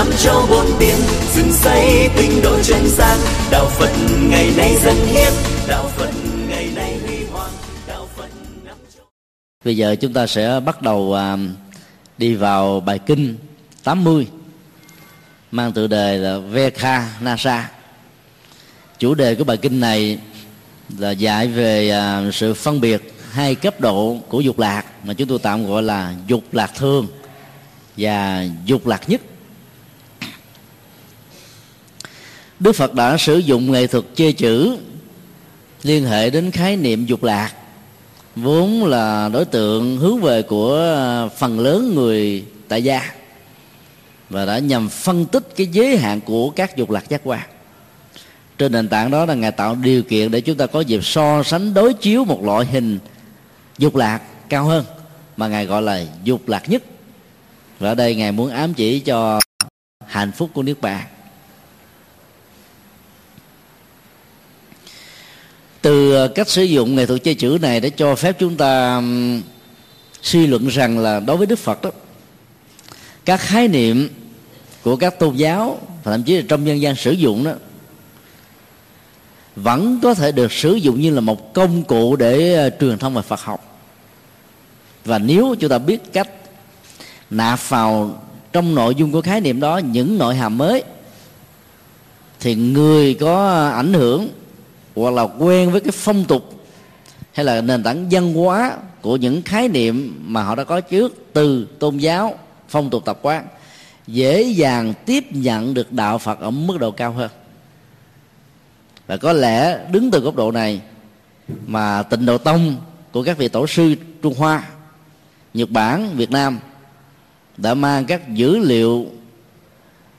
năm châu bốn biển dựng xây tinh độ chân gian. Đạo phật ngày nay dân hiến, đạo phật ngày nay huy hoàng, đạo phật năm châu. Bây giờ chúng ta sẽ bắt đầu à, đi vào bài kinh 80 mang tựa đề là Vekha Nasa chủ đề của bài kinh này là dạy về à, sự phân biệt hai cấp độ của dục lạc, mà chúng tôi tạm gọi là dục lạc thương và dục lạc nhất. Đức Phật đã sử dụng nghệ thuật chê chữ liên hệ đến khái niệm dục lạc, vốn là đối tượng hướng về của phần lớn người tại gia và đã nhằm phân tích cái giới hạn của các dục lạc giác quan. Trên nền tảng đó là ngài tạo điều kiện để chúng ta có dịp so sánh đối chiếu một loại hình dục lạc cao hơn mà ngài gọi là dục lạc nhất. Và ở đây ngài muốn ám chỉ cho hạnh phúc của nước bạn từ cách sử dụng nghệ thuật chơi chữ này để cho phép chúng ta suy luận rằng là đối với đức phật đó, các khái niệm của các tôn giáo và thậm chí là trong dân gian sử dụng đó, vẫn có thể được sử dụng như là một công cụ để ờ, truyền thông về Phật học. Và nếu chúng ta biết cách nạp vào trong nội dung của khái niệm đó những nội hàm mới, thì người có ảnh hưởng hoặc là quen với cái phong tục hay là nền tảng văn hóa của những khái niệm mà họ đã có trước từ tôn giáo, phong tục tập quán, dễ dàng tiếp nhận được đạo phật ở mức độ cao hơn. Và có lẽ đứng từ góc độ này mà tịnh độ tông của các vị tổ sư trung hoa, nhật bản, việt nam đã mang các dữ liệu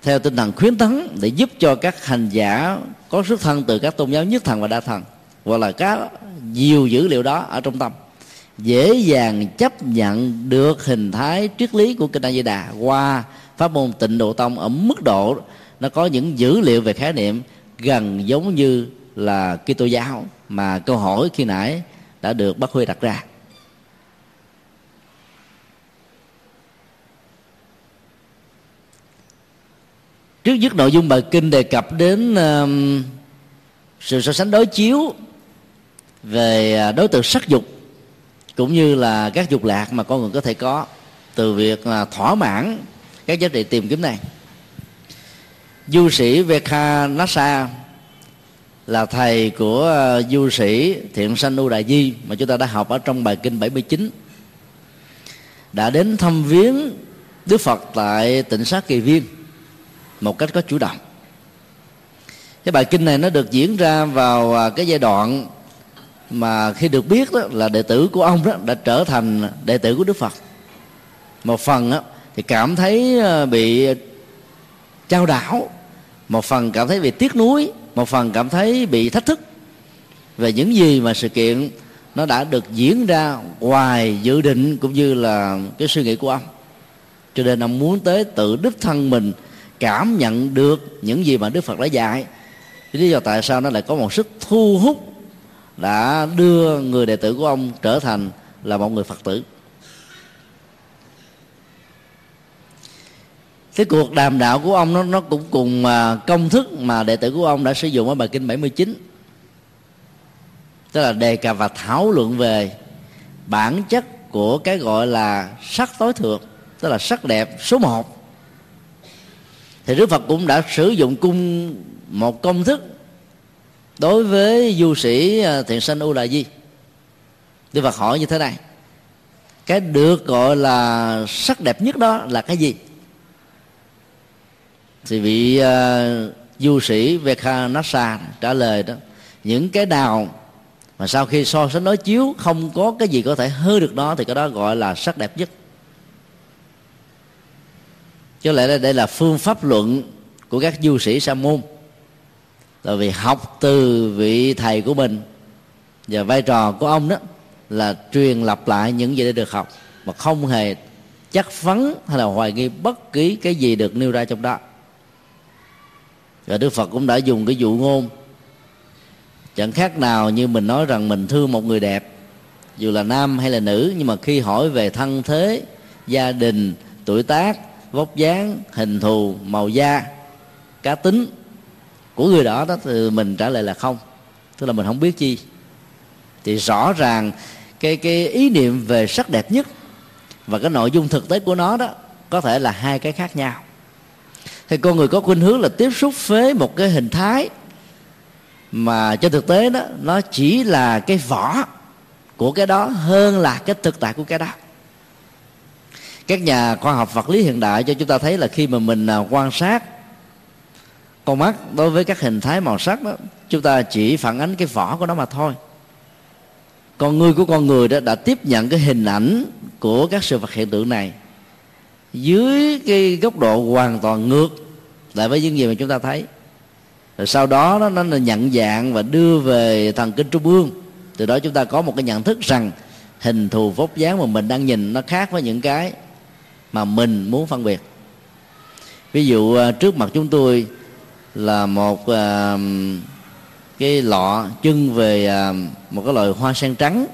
theo tinh thần khuyến tấn để giúp cho các hành giả có xuất thân từ các tôn giáo nhất thần và đa thần hoặc là các nhiều dữ liệu đó ở trong tâm dễ dàng chấp nhận được hình thái triết lý của kinh A Di Đà qua pháp môn tịnh độ tông ở mức độ nó có những dữ liệu về khái niệm gần giống như là Kitô giáo mà câu hỏi khi nãy đã được bác Huy đặt ra. Trước nhất nội dung bài kinh đề cập đến uh, sự so sánh đối chiếu về à, đối tượng sắc dục cũng như là các dục lạc mà con người có thể có từ việc là thỏa mãn các giá trị tìm kiếm này. Du sĩ Vekha Nasa là thầy của uh, du sĩ thiện sanh U Đại Di mà chúng ta đã học ở trong bài kinh 79 đã đến thăm viếng Đức Phật tại tỉnh sát Kỳ Viên một cách có chủ động. Cái bài kinh này nó được diễn ra vào à, cái giai đoạn mà khi được biết đó là đệ tử của ông đó đã trở thành đệ tử của Đức Phật. Một phần đó, thì cảm thấy à, bị trao đảo một phần cảm thấy bị tiếc nuối một phần cảm thấy bị thách thức về những gì mà sự kiện nó đã được diễn ra ngoài dự định cũng như là cái suy nghĩ của ông. Cho nên ông muốn tới tự đích thân mình cảm nhận được những gì mà đức phật đã dạy. Lý do tại sao nó lại có một sức thu hút đã đưa người đệ tử của ông trở thành là một người phật tử? Cái cuộc đàm đạo của ông nó nó cũng cùng mà công thức mà đệ tử của ông đã sử dụng ở bài kinh 79 tức là đề cập và thảo luận về bản chất của cái gọi là sắc tối thượng, tức là sắc đẹp số một thì Đức Phật cũng đã sử dụng cung một công thức đối với du sĩ à, thiện sanh U là Di Đức Phật hỏi như thế này cái được gọi là sắc đẹp nhất đó là cái gì? Thì vị uh, du sĩ Vekhanasa trả lời đó những cái nào mà sau khi so sánh đối chiếu không có cái gì có thể hơn được nó thì cái đó gọi là sắc đẹp nhất chứ lẽ đây là phương pháp luận của các du sĩ sa môn. Là vì học từ vị thầy của mình và vai trò của ông đó là truyền lặp lại những gì đã được học, mà không hề chắc vấn hay là hoài nghi bất kỳ cái gì được nêu ra trong đó. Và đức phật cũng đã dùng cái dụ ngôn. Chẳng khác nào như mình nói rằng mình thương một người đẹp, dù là nam hay là nữ, nhưng mà khi hỏi về thân thế, gia đình, tuổi tác vóc dáng, hình thù, màu da, cá tính của người đó đó thì mình trả lời là không. Tức là mình không biết chi. Thì rõ ràng cái cái ý niệm về sắc đẹp nhất và cái nội dung thực tế của nó đó có thể là hai cái khác nhau. Thì con người có khuynh hướng là tiếp xúc với một cái hình thái mà trên thực tế đó, nó chỉ là cái vỏ của cái đó hơn là cái thực tại của cái đó các nhà khoa học vật lý hiện đại cho chúng ta thấy là khi mà mình à, quan sát con mắt đối với các hình thái màu sắc đó, chúng ta chỉ phản ánh cái vỏ của nó mà thôi. Con người của con người đó đã tiếp nhận cái hình ảnh của các sự vật hiện tượng này dưới cái góc độ hoàn toàn ngược lại với những gì mà chúng ta thấy. Rồi sau đó nó nó nhận dạng và đưa về thần kinh trung ương. Từ đó chúng ta có một cái nhận thức rằng hình thù vóc dáng mà mình đang nhìn nó khác với những cái mà mình muốn phân biệt. Ví dụ à, trước mặt chúng tôi là một uh, cái lọ trưng về uh, một cái loại hoa sen trắng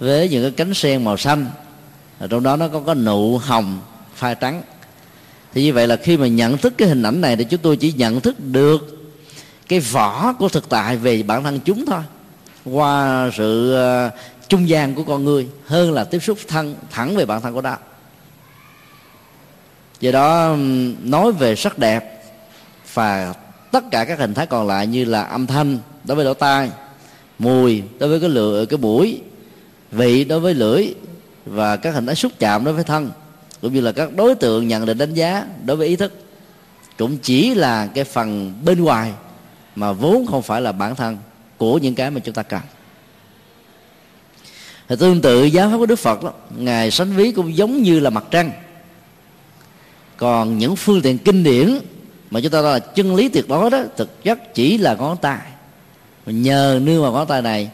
với những cái cánh sen màu xanh. Ở trong đó nó có có nụ hồng pha trắng. Thì như vậy là khi mà nhận thức cái hình ảnh này thì chúng tôi chỉ nhận thức được cái vỏ của thực tại về bản thân chúng thôi. Qua sự uh, trung gian của con người hơn là tiếp xúc thân thẳng về bản thân của đạo do đó nói về sắc đẹp và tất cả các hình thái còn lại như là âm thanh đối với lỗ tai, mùi đối với cái lưỡi cái mũi vị đối với lưỡi và các hình thái xúc chạm đối với thân, cũng như là các đối tượng nhận định đánh giá đối với ý thức, cũng chỉ là cái phần bên ngoài mà vốn không phải là bản thân của những cái mà chúng ta cần. Thì tương tự giáo pháp của đức phật đó, ngài sánh ví cũng giống như là mặt trăng còn những phương tiện kinh điển mà chúng ta nói là chân lý tuyệt đối đó, thực chất chỉ là ngón tay. Nhờ nương vào ngón tay này,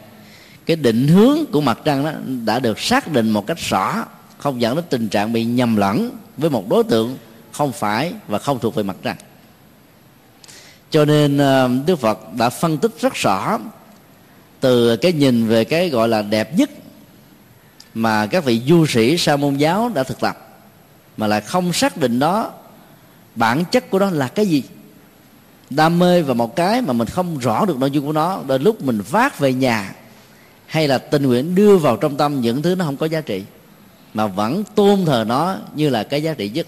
cái định hướng của mặt trăng đó đã được xác định một cách rõ, không dẫn đến tình trạng bị nhầm lẫn với một đối tượng không phải và không thuộc về mặt trăng. Cho nên ờ, đức phật đã phân tích rất rõ từ cái nhìn về cái gọi là đẹp nhất mà các vị du sĩ sa môn giáo đã thực tập mà lại không xác định đó bản chất của nó là cái gì? Đam mê vào một cái mà mình không rõ được nội dung của nó đến lúc mình vác về nhà hay là tình nguyện đưa vào trong tâm những thứ nó không có giá trị mà vẫn tôn thờ nó như là cái giá trị nhất.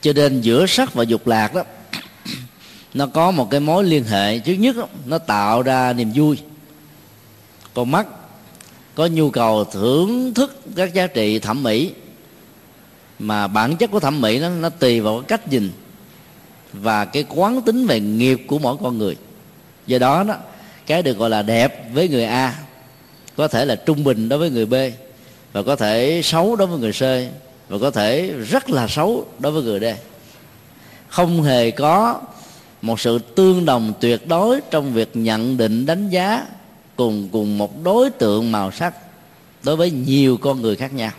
Cho nên giữa sắc và dục lạc đó nó có một cái mối liên hệ. Trước nhất đó, nó tạo ra niềm vui. Con mắt có nhu cầu thưởng thức các giá trị thẩm mỹ. Mà bản chất của thẩm mỹ nó nó tùy vào cái cách nhìn và cái quán tính về nghiệp của mỗi con người. Do đó đó, cái được gọi là đẹp với người a có thể là trung bình đối với người b và có thể xấu đối với người c và có thể rất là xấu đối với người d. Không hề có một sự tương đồng tuyệt đối trong việc nhận định, đánh giá cùng cùng một đối tượng màu sắc đối với nhiều con người khác nhau.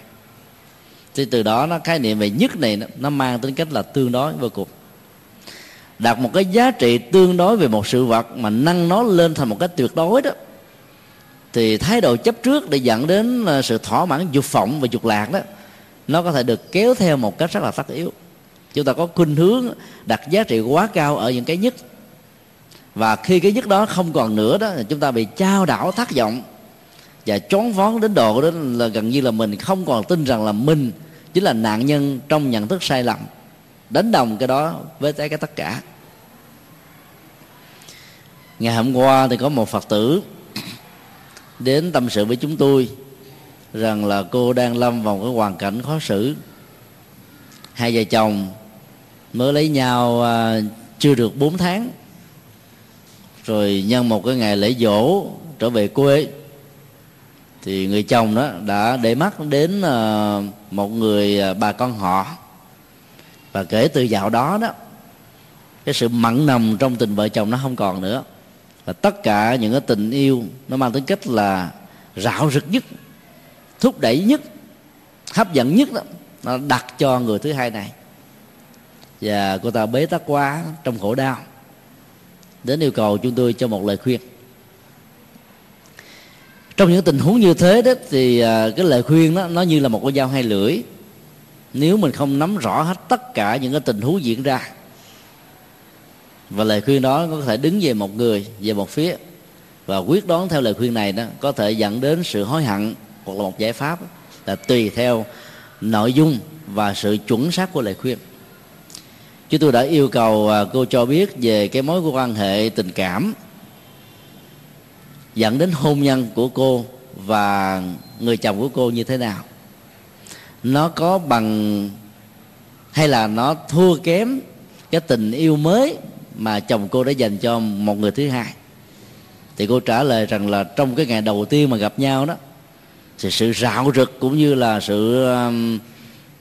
Thì từ đó nó, khái niệm về nhất này nó mang tính cách là tương đối vô cùng. Đặt một cái giá trị tương đối về một sự vật mà nâng nó lên thành một cách tuyệt đối đó, thì thái độ chấp trước để dẫn đến ờ, sự thỏa mãn dục vọng và dục lạc đó, nó có thể được kéo theo một cách rất là tất yếu. Chúng ta có khuynh hướng đặt giá trị quá cao ở những cái nhất và khi cái nhất đó không còn nữa đó, chúng ta bị trao đảo thất vọng và chón vón đến độ đó là gần như là mình không còn tin rằng là mình chính là nạn nhân trong nhận thức sai lầm, đánh đồng cái đó với cái cái tất cả. Ngày hôm qua thì có một phật tử đến tâm sự với chúng tôi rằng là cô đang lâm vào cái hoàn cảnh khó xử. Hai vợ chồng mới lấy nhau à, chưa được 4 tháng rồi nhân một cái ngày lễ dỗ trở về quê. Thì người chồng đó đã để mắt đến ờ, một người ờ, bà con họ. Và kể từ dạo đó đó, cái sự mặn nồng trong tình vợ chồng nó không còn nữa. Và tất cả những cái tình yêu nó mang tính cách là rạo rực nhất, thúc đẩy nhất, hấp dẫn nhất đó, nó đặt cho người thứ hai này. Và cô ta bế tắc quá trong khổ đau đến yêu cầu chúng tôi cho một lời khuyên. Trong những tình huống như thế đó thì à, cái lời khuyên đó nó như là một con dao hai lưỡi. Nếu mình không nắm rõ hết tất cả những cái tình huống diễn ra, và lời khuyên đó có thể đứng về một người, về một phía, và quyết đoán theo lời khuyên này đó có thể dẫn đến sự hối hận hoặc là một giải pháp là tùy theo nội dung và sự chuẩn xác của lời khuyên chúng tôi đã yêu cầu à, cô cho biết về cái mối quan hệ tình cảm dẫn đến hôn nhân của cô và người chồng của cô như thế nào. Nó có bằng hay là nó thua kém cái tình yêu mới mà chồng cô đã dành cho một người thứ hai? Thì cô trả lời rằng là trong cái ngày đầu tiên mà gặp nhau đó thì sự rạo rực cũng như là sự à,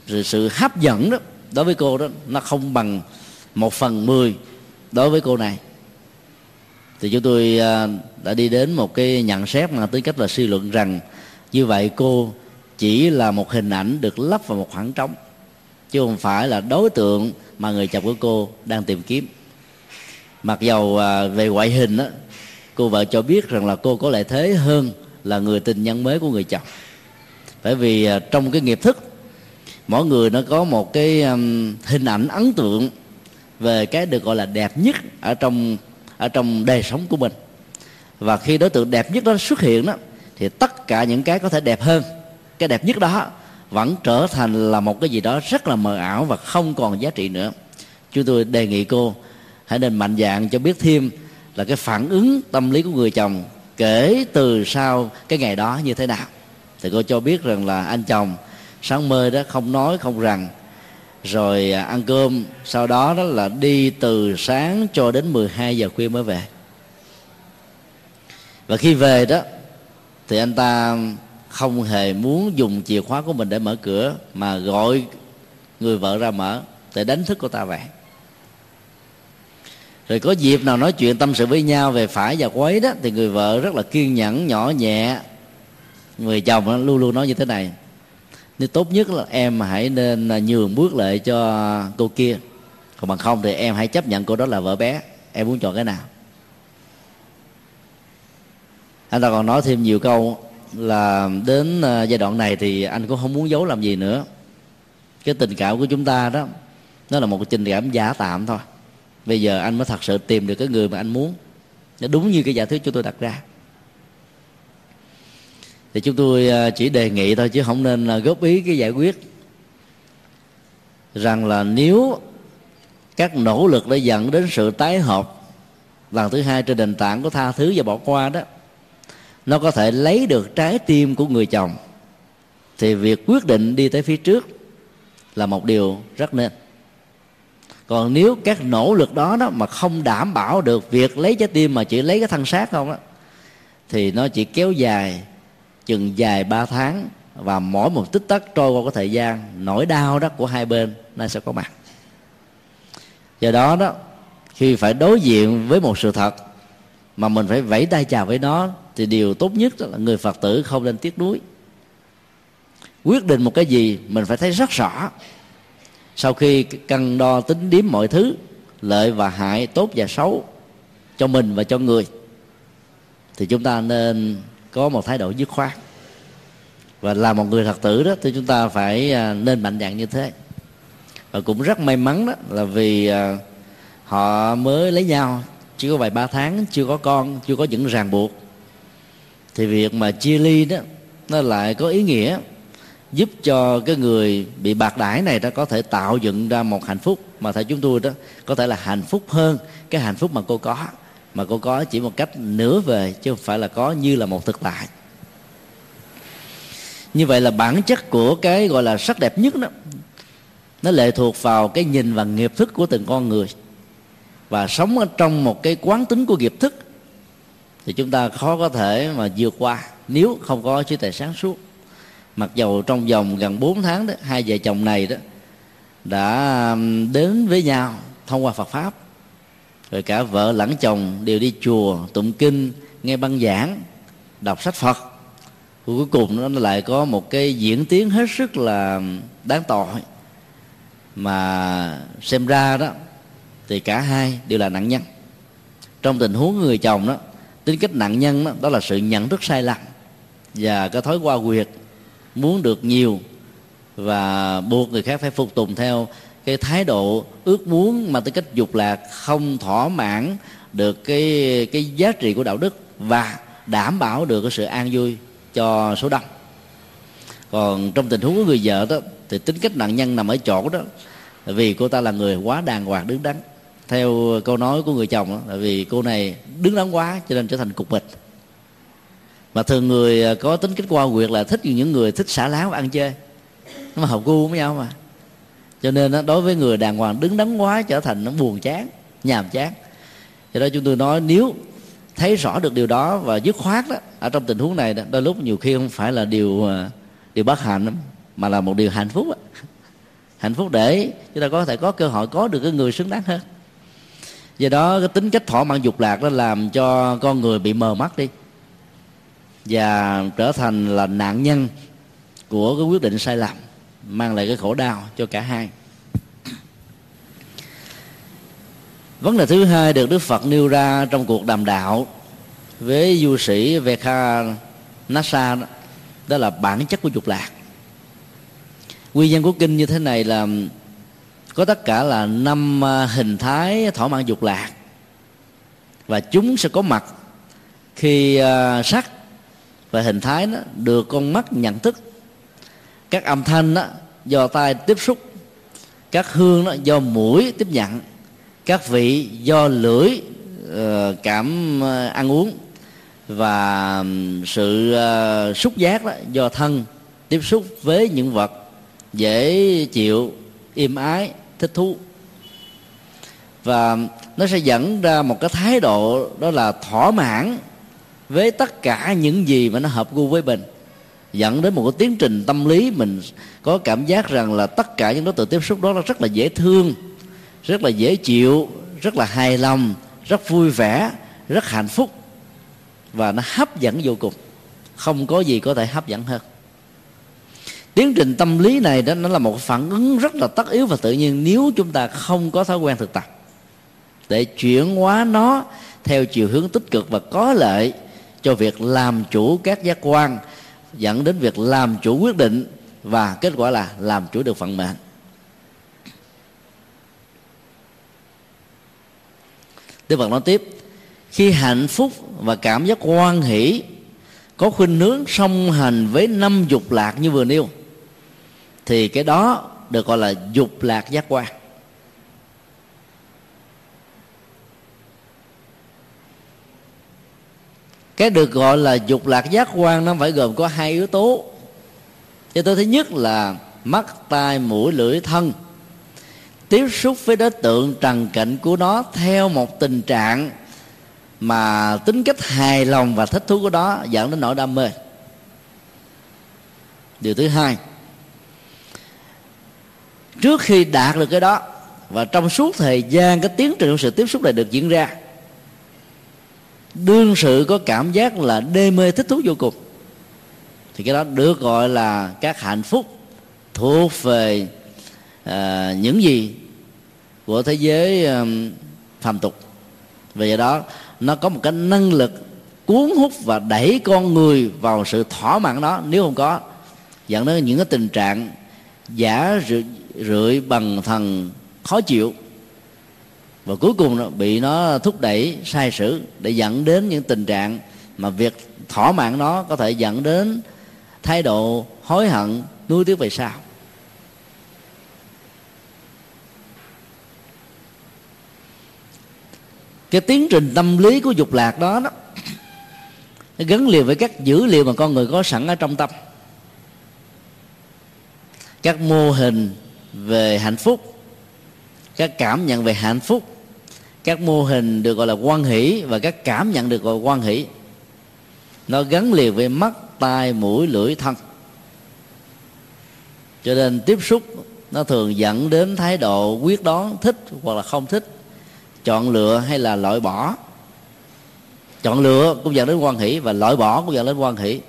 sự, sự hấp dẫn đó đối với cô đó nó không bằng một phần mười đối với cô này. Thì chúng tôi à, đã đi đến một cái nhận xét mà tính cách là suy luận rằng như vậy cô chỉ là một hình ảnh được lắp vào một khoảng trống chứ không phải là đối tượng mà người chồng của cô đang tìm kiếm. Mặc dầu à, về ngoại hình đó, cô vợ cho biết rằng là cô có lợi thế hơn là người tình nhân mới của người chồng. Bởi vì à, trong cái nghiệp thức mỗi người nó có một cái um, hình ảnh ấn tượng về cái được gọi là đẹp nhất ở trong ở trong đời sống của mình. Và khi đối tượng đẹp nhất đó xuất hiện đó thì tất cả những cái có thể đẹp hơn. Cái đẹp nhất đó vẫn trở thành là một cái gì đó rất là mờ ảo và không còn giá trị nữa. Chúng tôi đề nghị cô hãy nên mạnh dạng cho biết thêm là cái phản ứng tâm lý của người chồng kể từ sau cái ngày đó như thế nào. Thì cô cho biết rằng là anh chồng sáng mơ đó không nói, không rằng. Rồi à, ăn cơm, sau đó đó là đi từ sáng cho đến 12 giờ khuya mới về. Và khi về đó, thì anh ta không hề muốn dùng chìa khóa của mình để mở cửa, mà gọi người vợ ra mở để đánh thức cô ta vậy rồi có dịp nào nói chuyện tâm sự với nhau về phải và quấy đó, thì người vợ rất là kiên nhẫn, nhỏ nhẹ. Người chồng luôn luôn nói như thế này nên tốt nhất là em hãy nên à, nhường bước lại cho cô kia. Còn bằng không thì em hãy chấp nhận cô đó là vợ bé. Em muốn chọn cái nào? Anh ta còn nói thêm nhiều câu là đến à, giai đoạn này thì anh cũng không muốn giấu làm gì nữa. Cái tình cảm của chúng ta đó, nó là một cái tình cảm giả tạm thôi. Bây giờ anh mới thật sự tìm được cái người mà anh muốn. Nó đúng như cái giả thuyết chúng tôi đặt ra thì chúng tôi à, chỉ đề nghị thôi chứ không nên à, góp ý cái giải quyết. Rằng là nếu các nỗ lực đã dẫn đến sự tái hợp, lần thứ hai trên nền tảng của tha thứ và bỏ qua đó, nó có thể lấy được trái tim của người chồng, thì việc quyết định đi tới phía trước là một điều rất nên. Còn nếu các nỗ lực đó đó mà không đảm bảo được việc lấy trái tim mà chỉ lấy cái thân xác không á, thì nó chỉ kéo dài chừng dài ba tháng và mỗi một tích tắc trôi qua cái thời gian, nỗi đau đó của hai bên nó sẽ có mặt. Do đó đó, khi phải đối diện với một sự thật mà mình phải vẫy tay chào với nó, thì điều tốt nhất là người phật tử không nên tiếc nuối. Quyết định một cái gì, mình phải thấy rất rõ. Sau khi cân đo tính điếm mọi thứ, lợi và hại, tốt và xấu cho mình và cho người, thì chúng ta nên có một thái độ dứt khoát. Và là một người thật tử đó, thì chúng ta phải à, nên mạnh dạn như thế. Và cũng rất may mắn đó là vì à, họ mới lấy nhau, chỉ có vài ba tháng, chưa có con, chưa có những ràng buộc. Thì việc mà chia ly đó, nó lại có ý nghĩa giúp cho cái người bị bạc đãi này đó có thể tạo dựng ra một hạnh phúc, mà theo chúng tôi đó, có thể là hạnh phúc hơn cái hạnh phúc mà cô có mà cô có chỉ một cách nửa về, chứ không phải là có như là một thực tại. Như vậy là bản chất của cái gọi là sắc đẹp nhất đó, nó lệ thuộc vào cái nhìn và nghiệp thức của từng con người. Và sống ở trong một cái quán tính của nghiệp thức, thì chúng ta khó có thể mà vượt qua nếu không có trí tuệ sáng suốt. Mặc dầu trong vòng gần 4 tháng đó, hai vợ chồng này đó đã đến với nhau thông qua Phật pháp rồi cả vợ lẫn chồng đều đi chùa tụng kinh nghe băng giảng đọc sách Phật. Cuối cùng nó lại có một cái diễn tiến hết sức là đáng tội. Mà xem ra đó thì cả hai đều là nạn nhân. Trong tình huống người chồng đó tính cách nạn nhân đó, đó là sự nhận thức sai lầm và cái thói qua quyệt muốn được nhiều và buộc người khác phải phục tùng theo cái thái độ ước muốn mà tư cách dục lạc không thỏa mãn được cái cái giá trị của đạo đức và đảm bảo được cái sự an vui cho số đông. Còn trong tình huống của người vợ đó thì tính cách nạn nhân nằm ở chỗ đó vì cô ta là người quá đàng hoàng đứng đắn. Theo câu nói của người chồng đó, là vì cô này đứng đắn quá cho nên trở thành cục mịch mà thường người à, có tính cách qua quyệt là thích những người thích xả láo ăn chơi. Nó mà hợp gu với nhau mà cho nên đó, đối với người đàng hoàng đứng đắn quá trở thành nó buồn chán nhàm chán. Cho đó chúng tôi nói nếu thấy rõ được điều đó và dứt khoát đó ở trong tình huống này đó, đôi lúc nhiều khi không phải là điều ờ, điều bất hạnh mà là một điều hạnh phúc đó. hạnh phúc để chúng ta có thể có cơ hội có được cái người xứng đáng hơn. Do đó cái tính cách thỏa mãn dục lạc nó làm cho con người bị mờ mắt đi và trở thành là nạn nhân của cái quyết định sai lầm mang lại cái khổ đau cho cả hai. Vấn đề thứ hai được đức phật nêu ra trong cuộc đàm đạo với du sĩ vekha nasa đó, đó là bản chất của dục lạc. Nguyên nhân của kinh như thế này là có tất cả là năm à, hình thái thỏa mãn dục lạc. Và chúng sẽ có mặt khi à, sắc và hình thái đó được con mắt nhận thức các âm thanh đó do tai tiếp xúc, các hương đó do mũi tiếp nhận, các vị do lưỡi ờ, cảm ờ, ăn uống và sự ờ, xúc giác đó do thân tiếp xúc với những vật dễ chịu im ái, thích thú. Và nó sẽ dẫn ra một cái thái độ đó là thỏa mãn với tất cả những gì mà nó hợp gu với mình dẫn đến một cái tiến trình tâm lý mình có cảm giác rằng là tất cả những đối tượng tiếp xúc đó nó rất là dễ thương, rất là dễ chịu, rất là hài lòng, rất vui vẻ, rất hạnh phúc. Và nó hấp dẫn vô cùng. Không có gì có thể hấp dẫn hơn. Tiến trình tâm lý này đó, nó là một phản ứng rất là tất yếu và tự nhiên nếu chúng ta không có thói quen thực tập. Để chuyển hóa nó theo chiều hướng tích cực và có lợi cho việc làm chủ các giác quan dẫn đến việc làm chủ quyết định và kết quả là làm chủ được phận mệnh Đức Phật nói tiếp, khi hạnh phúc và cảm giác hoan hỷ, có khuynh hướng song hành với năm dục lạc như vừa nêu, thì cái đó được gọi là dục lạc giác quan. Cái được gọi là dục lạc giác quan nó phải gồm có hai yếu tố. Yếu tố thứ nhất là mắt, tai, mũi, lưỡi, thân. Tiếp xúc với đối tượng trần cảnh của nó theo một tình trạng mà tính cách hài lòng và thích thú của đó dẫn đến nỗi đam mê. Điều thứ hai, trước khi đạt được cái đó và trong suốt thời gian, cái tiến trình của sự tiếp xúc này được diễn ra đương sự có cảm giác là đê mê thích thú vô cùng. Thì cái đó được gọi là các hạnh phúc thuộc về uh, những gì của thế giới um, phàm tục. Vì vậy đó nó có một cái năng lực cuốn hút và đẩy con người vào sự thỏa mãn đó. Nếu không có dẫn đến những cái tình trạng giả rưỡi, rượi bằng thần khó chịu và cuối cùng nó bị nó thúc đẩy, sai sử để dẫn đến những tình trạng mà việc thỏa mãn nó có thể dẫn đến thái độ hối hận, nuối tiếc về sau. Cái tiến trình tâm lý của dục lạc đó đó, nó gắn liền với các dữ liệu mà con người có sẵn ở trong tâm. Các mô hình về hạnh phúc, các cảm nhận về hạnh phúc các mô hình được gọi là quan hỷ và các cảm nhận được gọi là quan hỷ. Nó gắn liền với mắt, tai, mũi, lưỡi, thân. Cho nên tiếp xúc, nó thường dẫn đến thái độ quyết đoán, thích hoặc là không thích, chọn lựa hay là loại bỏ. Chọn lựa cũng dẫn đến quan hỷ và loại bỏ cũng dẫn đến quan hỷ.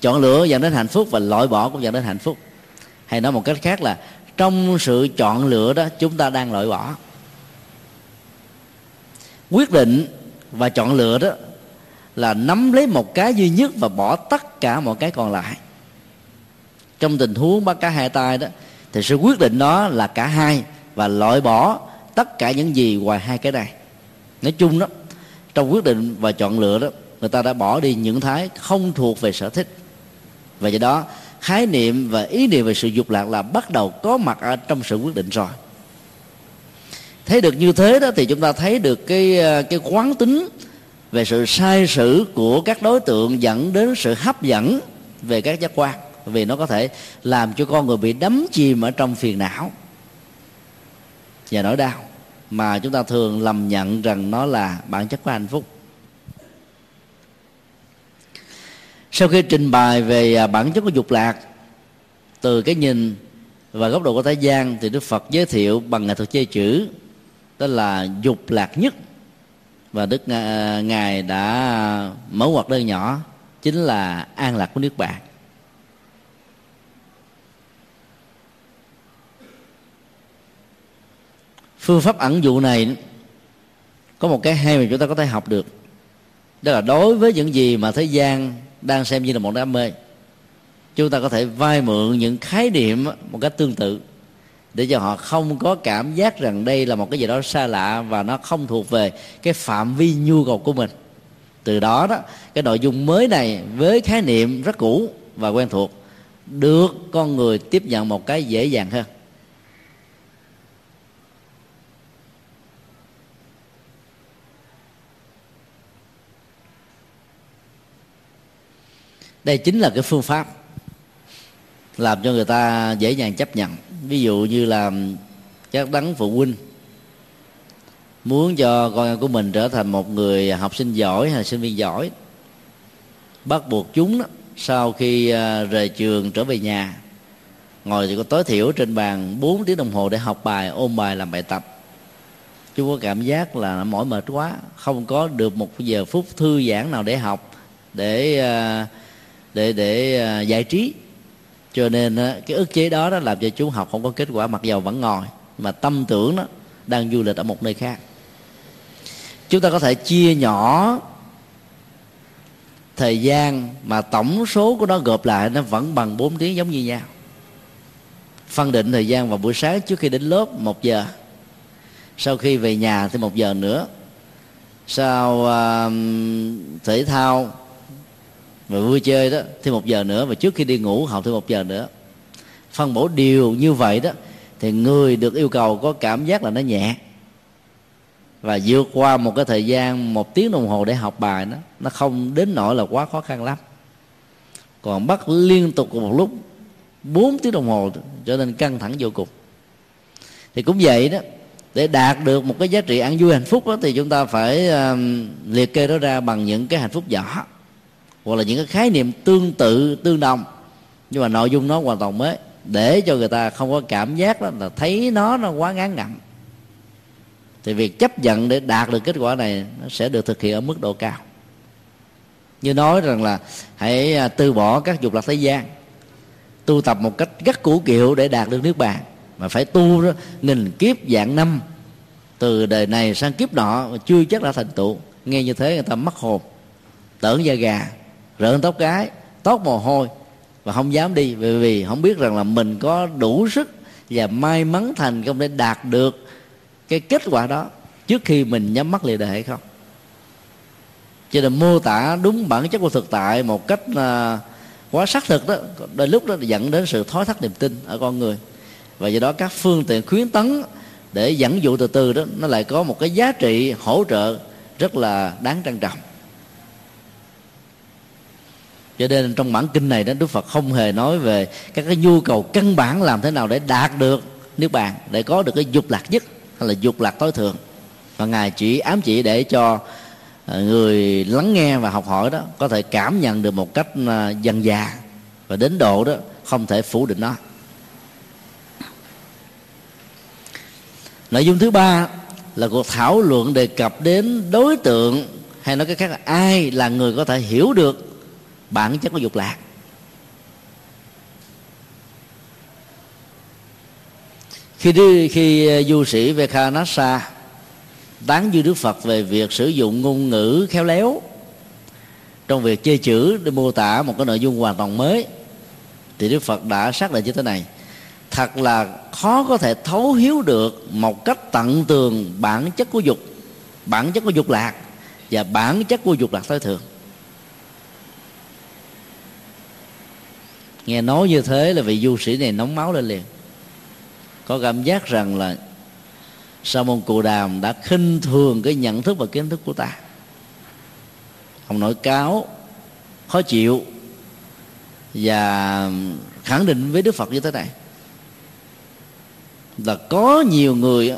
Chọn lựa dẫn đến hạnh phúc và loại bỏ cũng dẫn đến hạnh phúc. Hay nói một cách khác là, trong sự chọn lựa đó, chúng ta đang loại bỏ quyết định và chọn lựa đó là nắm lấy một cái duy nhất và bỏ tất cả mọi cái còn lại. Trong tình huống bắt cá hai tay đó, thì sự quyết định đó là cả hai và loại bỏ tất cả những gì ngoài hai cái này. Nói chung đó, trong quyết định và chọn lựa đó, người ta đã bỏ đi những thái không thuộc về sở thích. Và do đó, khái niệm và ý niệm về sự dục lạc là bắt đầu có mặt ở trong sự quyết định rồi thấy được như thế đó thì chúng ta thấy được cái ờ, cái quán tính về sự sai sử của các đối tượng dẫn đến sự hấp dẫn về các giác quan, vì nó có thể làm cho con người bị đắm chìm ở trong phiền não và nỗi đau mà chúng ta thường lầm nhận rằng nó là bản chất của hạnh phúc. Sau khi trình bày về à, bản chất của dục lạc, từ cái nhìn và góc độ của thế gian thì đức phật giới thiệu bằng nghệ thuật chơi chữ đó là dục lạc nhất. Và đức ngài đã mở hoạt đơn nhỏ, chính là an lạc của nước bạn phương pháp ẩn dụ này có một cái hay mà chúng ta có thể học được. Đó là đối với những gì mà thế gian đang xem như là một đam mê, chúng ta có thể vay mượn những khái niệm một cách tương tự để cho họ không có cảm giác rằng đây là một cái gì đó xa lạ và nó không thuộc về cái phạm vi nhu cầu của mình. Từ đó đó, cái nội dung mới này với khái niệm rất cũ và quen thuộc, được con người tiếp nhận một cái dễ dàng hơn. Đây chính là cái phương pháp làm cho người ta dễ dàng chấp nhận ví dụ như là các đấng phụ huynh muốn cho con em của mình trở thành một người học sinh giỏi hay sinh viên giỏi bắt buộc chúng đó, sau khi à, rời trường trở về nhà ngồi thì có tối thiểu trên bàn 4 tiếng đồng hồ để học bài ôn bài làm bài tập. Chúng có cảm giác là mỏi mệt quá không có được một giờ phút thư giãn nào để học để à, để để à, giải trí cho nên cái ức chế đó nó làm cho chúng học không có kết quả mặc dầu vẫn ngồi mà tâm tưởng đó đang du lịch ở một nơi khác. Chúng ta có thể chia nhỏ thời gian mà tổng số của nó gộp lại nó vẫn bằng 4 tiếng giống như nhau. Phân định thời gian vào buổi sáng trước khi đến lớp một giờ. Sau khi về nhà thì một giờ nữa. Sau uh, thể thao và vui chơi đó thêm một giờ nữa. Và trước khi đi ngủ học thêm một giờ nữa. Phân bổ điều như vậy đó thì người được yêu cầu có cảm giác là nó nhẹ. Và vượt qua một cái thời gian một tiếng đồng hồ để học bài nó, nó không đến nỗi là quá khó khăn lắm. Còn bắt liên tục một lúc 4 tiếng đồng hồ cho nên căng thẳng vô cùng. Thì cũng vậy đó để đạt được một cái giá trị ăn vui hạnh phúc đó thì chúng ta phải uh, liệt kê nó ra bằng những cái hạnh phúc nhỏ hoặc là những cái khái niệm tương tự, tương đồng. Nhưng mà nội dung nó hoàn toàn mới, để cho người ta không có cảm giác đó là thấy nó nó quá ngán ngẩm. Thì việc chấp nhận để đạt được kết quả này nó sẽ được thực hiện ở mức độ cao. Như nói rằng là hãy à, từ bỏ các dục lạc thế gian, tu tập một cách rất cũ kiệu để đạt được nước bàn, mà phải tu đó, nghìn kiếp dạng năm, từ đời này sang kiếp nọ chưa chắc đã thành tựu. Nghe như thế người ta mất hồn tưởng da gà rợn tóc gái, tóc mồ hôi. Và không dám đi, vì vì không biết rằng là mình có đủ sức và may mắn thành công để đạt được cái kết quả đó trước khi mình nhắm mắt lìa đời hay không. Cho nên mô tả đúng bản chất của thực tại một cách à, quá xác thực đó, đôi lúc đó dẫn đến sự thói thắt niềm tin ở con người. Và do đó các phương tiện khuyến tấn để dẫn dụ từ từ đó, nó lại có một cái giá trị hỗ trợ rất là đáng trân trọng cho nên trong bản kinh này đó, đức phật không hề nói về các cái nhu cầu căn bản làm thế nào để đạt được niết bàn, để có được cái dục lạc nhất hay là dục lạc tối thượng. Và ngài chỉ ám chỉ để cho à, người lắng nghe và học hỏi đó có thể cảm nhận được một cách à, dần dà và đến độ đó không thể phủ định nó. Nội dung thứ ba là cuộc thảo luận đề cập đến đối tượng hay nói cái khác là ai là người có thể hiểu được bản chất của dục lạc. Khi đi, khi ờ, du sĩ Vekhanasa tán dương đức phật về việc sử dụng ngôn ngữ khéo léo trong việc chơi chữ để mô tả một cái nội dung hoàn toàn mới, thì đức phật đã xác định như thế này. Thật là khó có thể thấu hiếu được một cách tận tường bản chất của dục, bản chất của dục lạc và bản chất của dục lạc tối thượng. Nghe nói như thế là vị du sĩ này nóng máu lên liền. Có cảm giác rằng là sa môn cù đàm đã khinh thường cái nhận thức và kiến thức của ta. Ông nổi cáo, khó chịu và khẳng định với đức phật như thế này. Là có nhiều người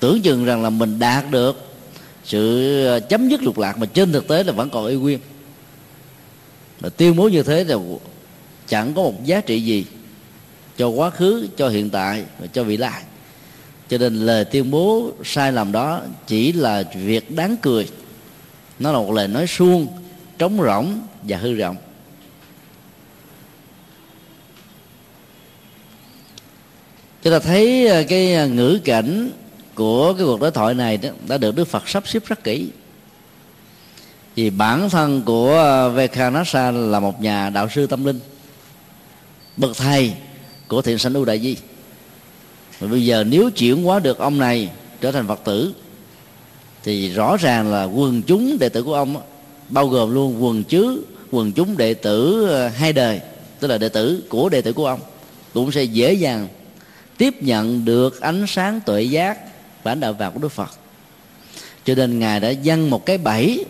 tưởng chừng rằng là mình đạt được sự chấm dứt lục lạc mà trên thực tế là vẫn còn y nguyên. Mà tuyên bố như thế là chẳng có một giá trị gì cho quá khứ cho hiện tại và cho vị lai. Cho nên lời tuyên bố sai lầm đó chỉ là việc đáng cười. Nó là một lời nói suông trống rỗng và hư rộng. Chúng ta thấy ờ, cái ờ, ngữ cảnh của cái cuộc đối thoại này đó đã được Đức Phật sắp xếp rất kỹ. Vì bản thân của ờ, Vekhanasa là một nhà đạo sư tâm linh bậc thầy của thiện sanh ưu đại di. Và bây giờ nếu chuyển hóa được ông này trở thành phật tử, thì rõ ràng là quần chúng đệ tử của ông bao gồm luôn quần chứ, quần chúng đệ tử ờ, hai đời, tức là đệ tử của đệ tử của ông, cũng sẽ dễ dàng tiếp nhận được ánh sáng tuệ giác, bản đạo vàng của Đức Phật. Cho nên ngài đã dâng một cái bẫy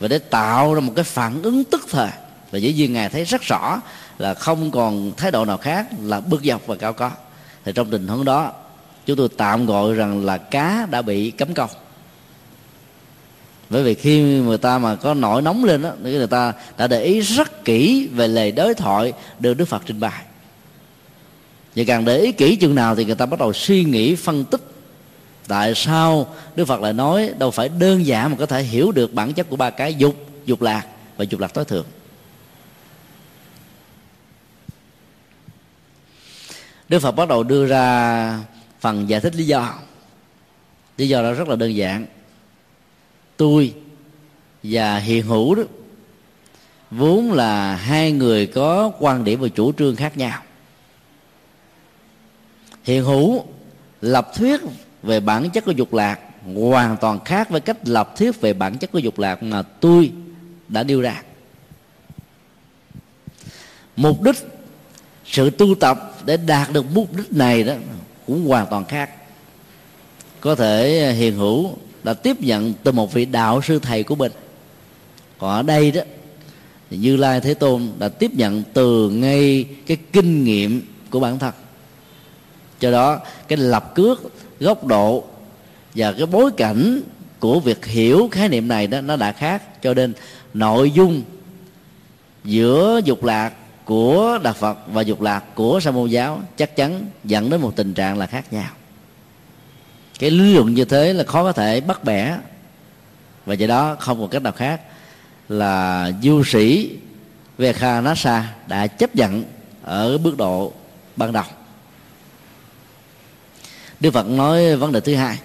và để tạo ra một cái phản ứng tức thời và dĩ nhiên ngài thấy rất rõ là không còn thái độ nào khác là bước dọc và cao có. Thì trong tình huống đó, chúng tôi tạm gọi rằng là cá đã bị cấm câu. Bởi vì khi người ta mà có nổi nóng lên đó thì người ta đã để ý rất kỹ về lời đối thoại được đức phật trình bày. Và càng để ý kỹ chừng nào thì người ta bắt đầu suy nghĩ, phân tích tại sao đức phật lại nói đâu phải đơn giản mà có thể hiểu được bản chất của ba cái, dục dục lạc và dục lạc tối thượng. Đức phật bắt đầu đưa ra phần giải thích lý do. Lý do đó rất là đơn giản. Tôi và hiện hữu đó, vốn là hai người có quan điểm và chủ trương khác nhau. Hiện hữu lập thuyết về bản chất của dục lạc hoàn toàn khác với cách lập thuyết về bản chất của dục lạc mà tôi đã đưa ra. Mục đích sự tu tập để đạt được mục đích này đó cũng hoàn toàn khác. Có thể hiền hữu đã tiếp nhận từ một vị đạo sư thầy của mình. Còn ở đây đó thì như lai thế tôn đã tiếp nhận từ ngay cái kinh nghiệm của bản thân. Cho đó, cái lập cước, góc độ và cái bối cảnh của việc hiểu khái niệm này đó, nó đã khác. Cho nên nội dung giữa dục lạc của đạo phật và dục lạc của sa môn giáo chắc chắn dẫn đến một tình trạng là khác nhau. Cái lý luận như thế là khó có thể bắt bẻ. Và do đó không một cách nào khác là du sĩ Vekhanasa đã chấp nhận ở bước độ ban đầu. Đức Phật nói vấn đề thứ hai.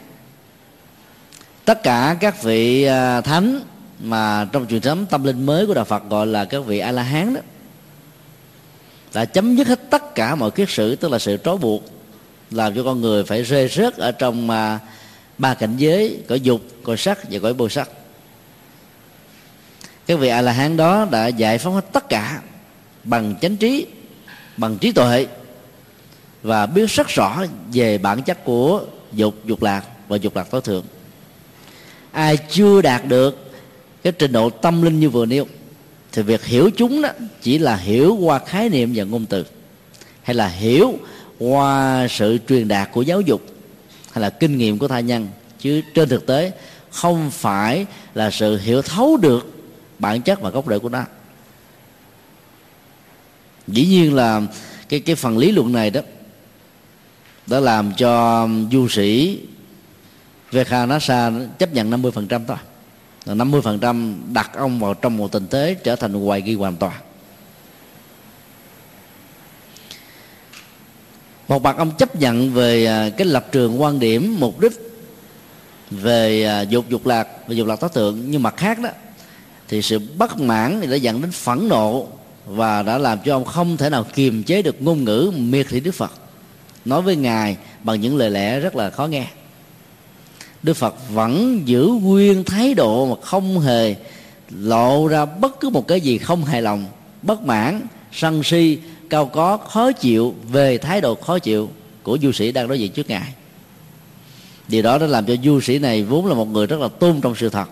Tất cả các vị à, thánh mà trong truyền thống tâm linh mới của đạo Phật gọi là các vị A La Hán đó đã chấm dứt hết tất cả mọi kiết sử, tức là sự trói buộc làm cho con người phải rơi rớt ở trong mà ba cảnh giới, cõi dục, cõi sắc và cõi vô sắc. Các vị a la hán đó đã giải phóng hết tất cả bằng chánh trí, bằng trí tuệ, và biết rất rõ về bản chất của dục dục lạc và dục lạc tối thượng. Ai chưa đạt được cái trình độ tâm linh như vừa nêu thì việc hiểu chúng đó chỉ là hiểu qua khái niệm và ngôn từ, hay là hiểu qua sự truyền đạt của giáo dục, hay là kinh nghiệm của tha nhân. Chứ trên thực tế, không phải là sự hiểu thấu được bản chất và gốc rễ của nó. Dĩ nhiên là cái cái phần lý luận này đó, đã làm cho du sĩ Vekhanasa chấp nhận 50% thôi là 50% đặt ông vào trong một tình thế trở thành hoài nghi hoàn toàn. Một mặt ông chấp nhận về à, cái lập trường quan điểm, mục đích về à, dục dục lạc và dục lạc tác tượng. Nhưng mặt khác đó, thì sự bất mãn thì đã dẫn đến phẫn nộ và đã làm cho ông không thể nào kiềm chế được ngôn ngữ miệt thị Đức Phật. Nói với ngài bằng những lời lẽ rất là khó nghe. Đức Phật vẫn giữ nguyên thái độ mà không hề lộ ra bất cứ một cái gì không hài lòng, bất mãn, sân si, cao có, khó chịu, về thái độ khó chịu của du sĩ đang đối diện trước ngài. Điều đó đã làm cho du sĩ này vốn là một người rất là tôn trọng sự thật.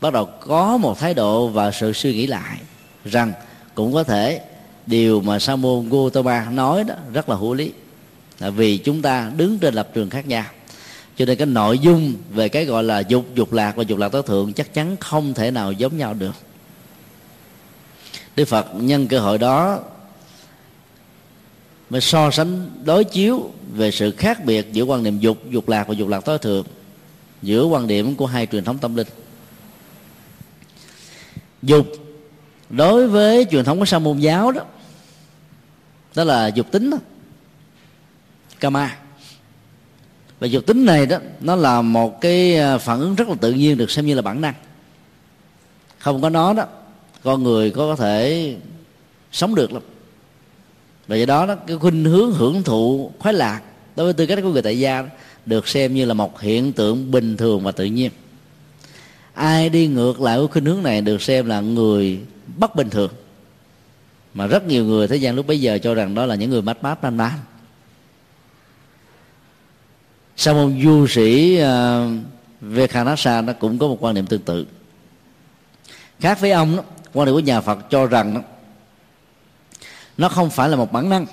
Bắt đầu có một thái độ và sự suy nghĩ lại rằng cũng có thể điều mà sa môn Gautama nói đó rất là hữu lý, là vì chúng ta đứng trên lập trường khác nhau cho nên cái nội dung về cái gọi là dục dục lạc và dục lạc tối thượng chắc chắn không thể nào giống nhau được. Đức phật nhân cơ hội đó mới so sánh đối chiếu về sự khác biệt giữa quan niệm dục dục lạc và dục lạc tối thượng giữa quan điểm của hai truyền thống tâm linh. Dục đối với truyền thống của sa môn giáo đó đó là dục tính đó kama và dục tính này đó nó là một cái à, phản ứng rất là tự nhiên được xem như là bản năng. Không có nó đó con người có thể sống được lắm. Và do đó, đó cái khuynh hướng hưởng thụ khoái lạc đối với tư cách của người tại gia đó, được xem như là một hiện tượng bình thường và tự nhiên. Ai đi ngược lại với khuynh hướng này được xem là người bất bình thường. Mà rất nhiều người thế gian lúc bấy giờ cho rằng đó là những người mát mát man man sau một du sĩ uh, Vekhanasa nó cũng có một quan niệm tương tự. Khác với ông đó, quan điểm của nhà Phật cho rằng đó, nó không phải là một bản năng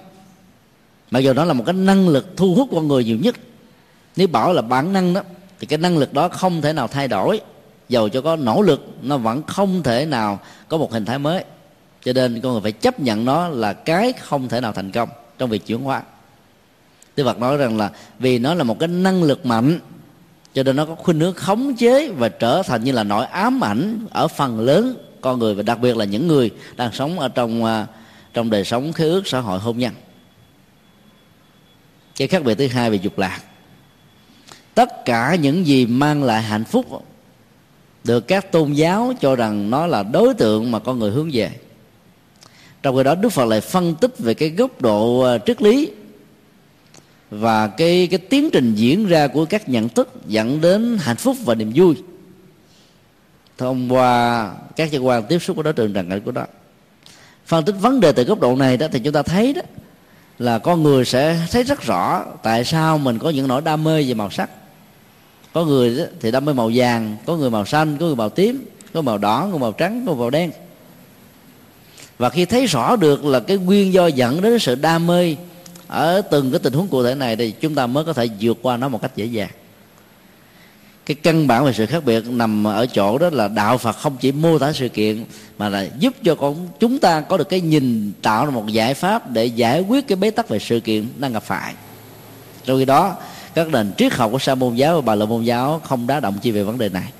mà giờ nó là một cái năng lực thu hút con người nhiều nhất. Nếu bảo là bản năng đó thì cái năng lực đó không thể nào thay đổi. Dầu cho có nỗ lực nó vẫn không thể nào có một hình thái mới. Cho nên con người phải chấp nhận nó là cái không thể nào thành công trong việc chuyển hóa. Đức Phật nói rằng là vì nó là một cái năng lực mạnh, cho nên nó có khuynh hướng khống chế và trở thành như là nỗi ám ảnh ở phần lớn con người và đặc biệt là những người đang sống ở trong à, trong đời sống khế ước xã hội hôn nhân. Cái khác biệt thứ hai về dục lạc. Tất cả những gì mang lại hạnh phúc được các tôn giáo cho rằng nó là đối tượng mà con người hướng về. Trong khi đó đức phật lại phân tích về cái góc độ à, triết lý và cái cái tiến trình diễn ra của các nhận thức dẫn đến hạnh phúc và niềm vui. Thông qua các cơ quan tiếp xúc của đối tượng trần cảnh của đó. Phân tích vấn đề từ góc độ này đó thì chúng ta thấy đó là con người sẽ thấy rất rõ tại sao mình có những nỗi đam mê về màu sắc. Có người đó thì đam mê màu vàng, có người màu xanh, có người màu tím, có màu đỏ, có màu trắng, có màu đen. Và khi thấy rõ được là cái nguyên do dẫn đến sự đam mê ở từng cái tình huống cụ thể này thì chúng ta mới có thể vượt qua nó một cách dễ dàng. Cái căn bản về sự khác biệt nằm ở chỗ đó là đạo Phật không chỉ mô tả sự kiện, mà là giúp cho con chúng ta có được cái nhìn tạo ra một giải pháp để giải quyết cái bế tắc về sự kiện đang gặp phải. Trong khi đó, các nền triết học của sa môn giáo và bà la môn giáo không đá động chi về vấn đề này.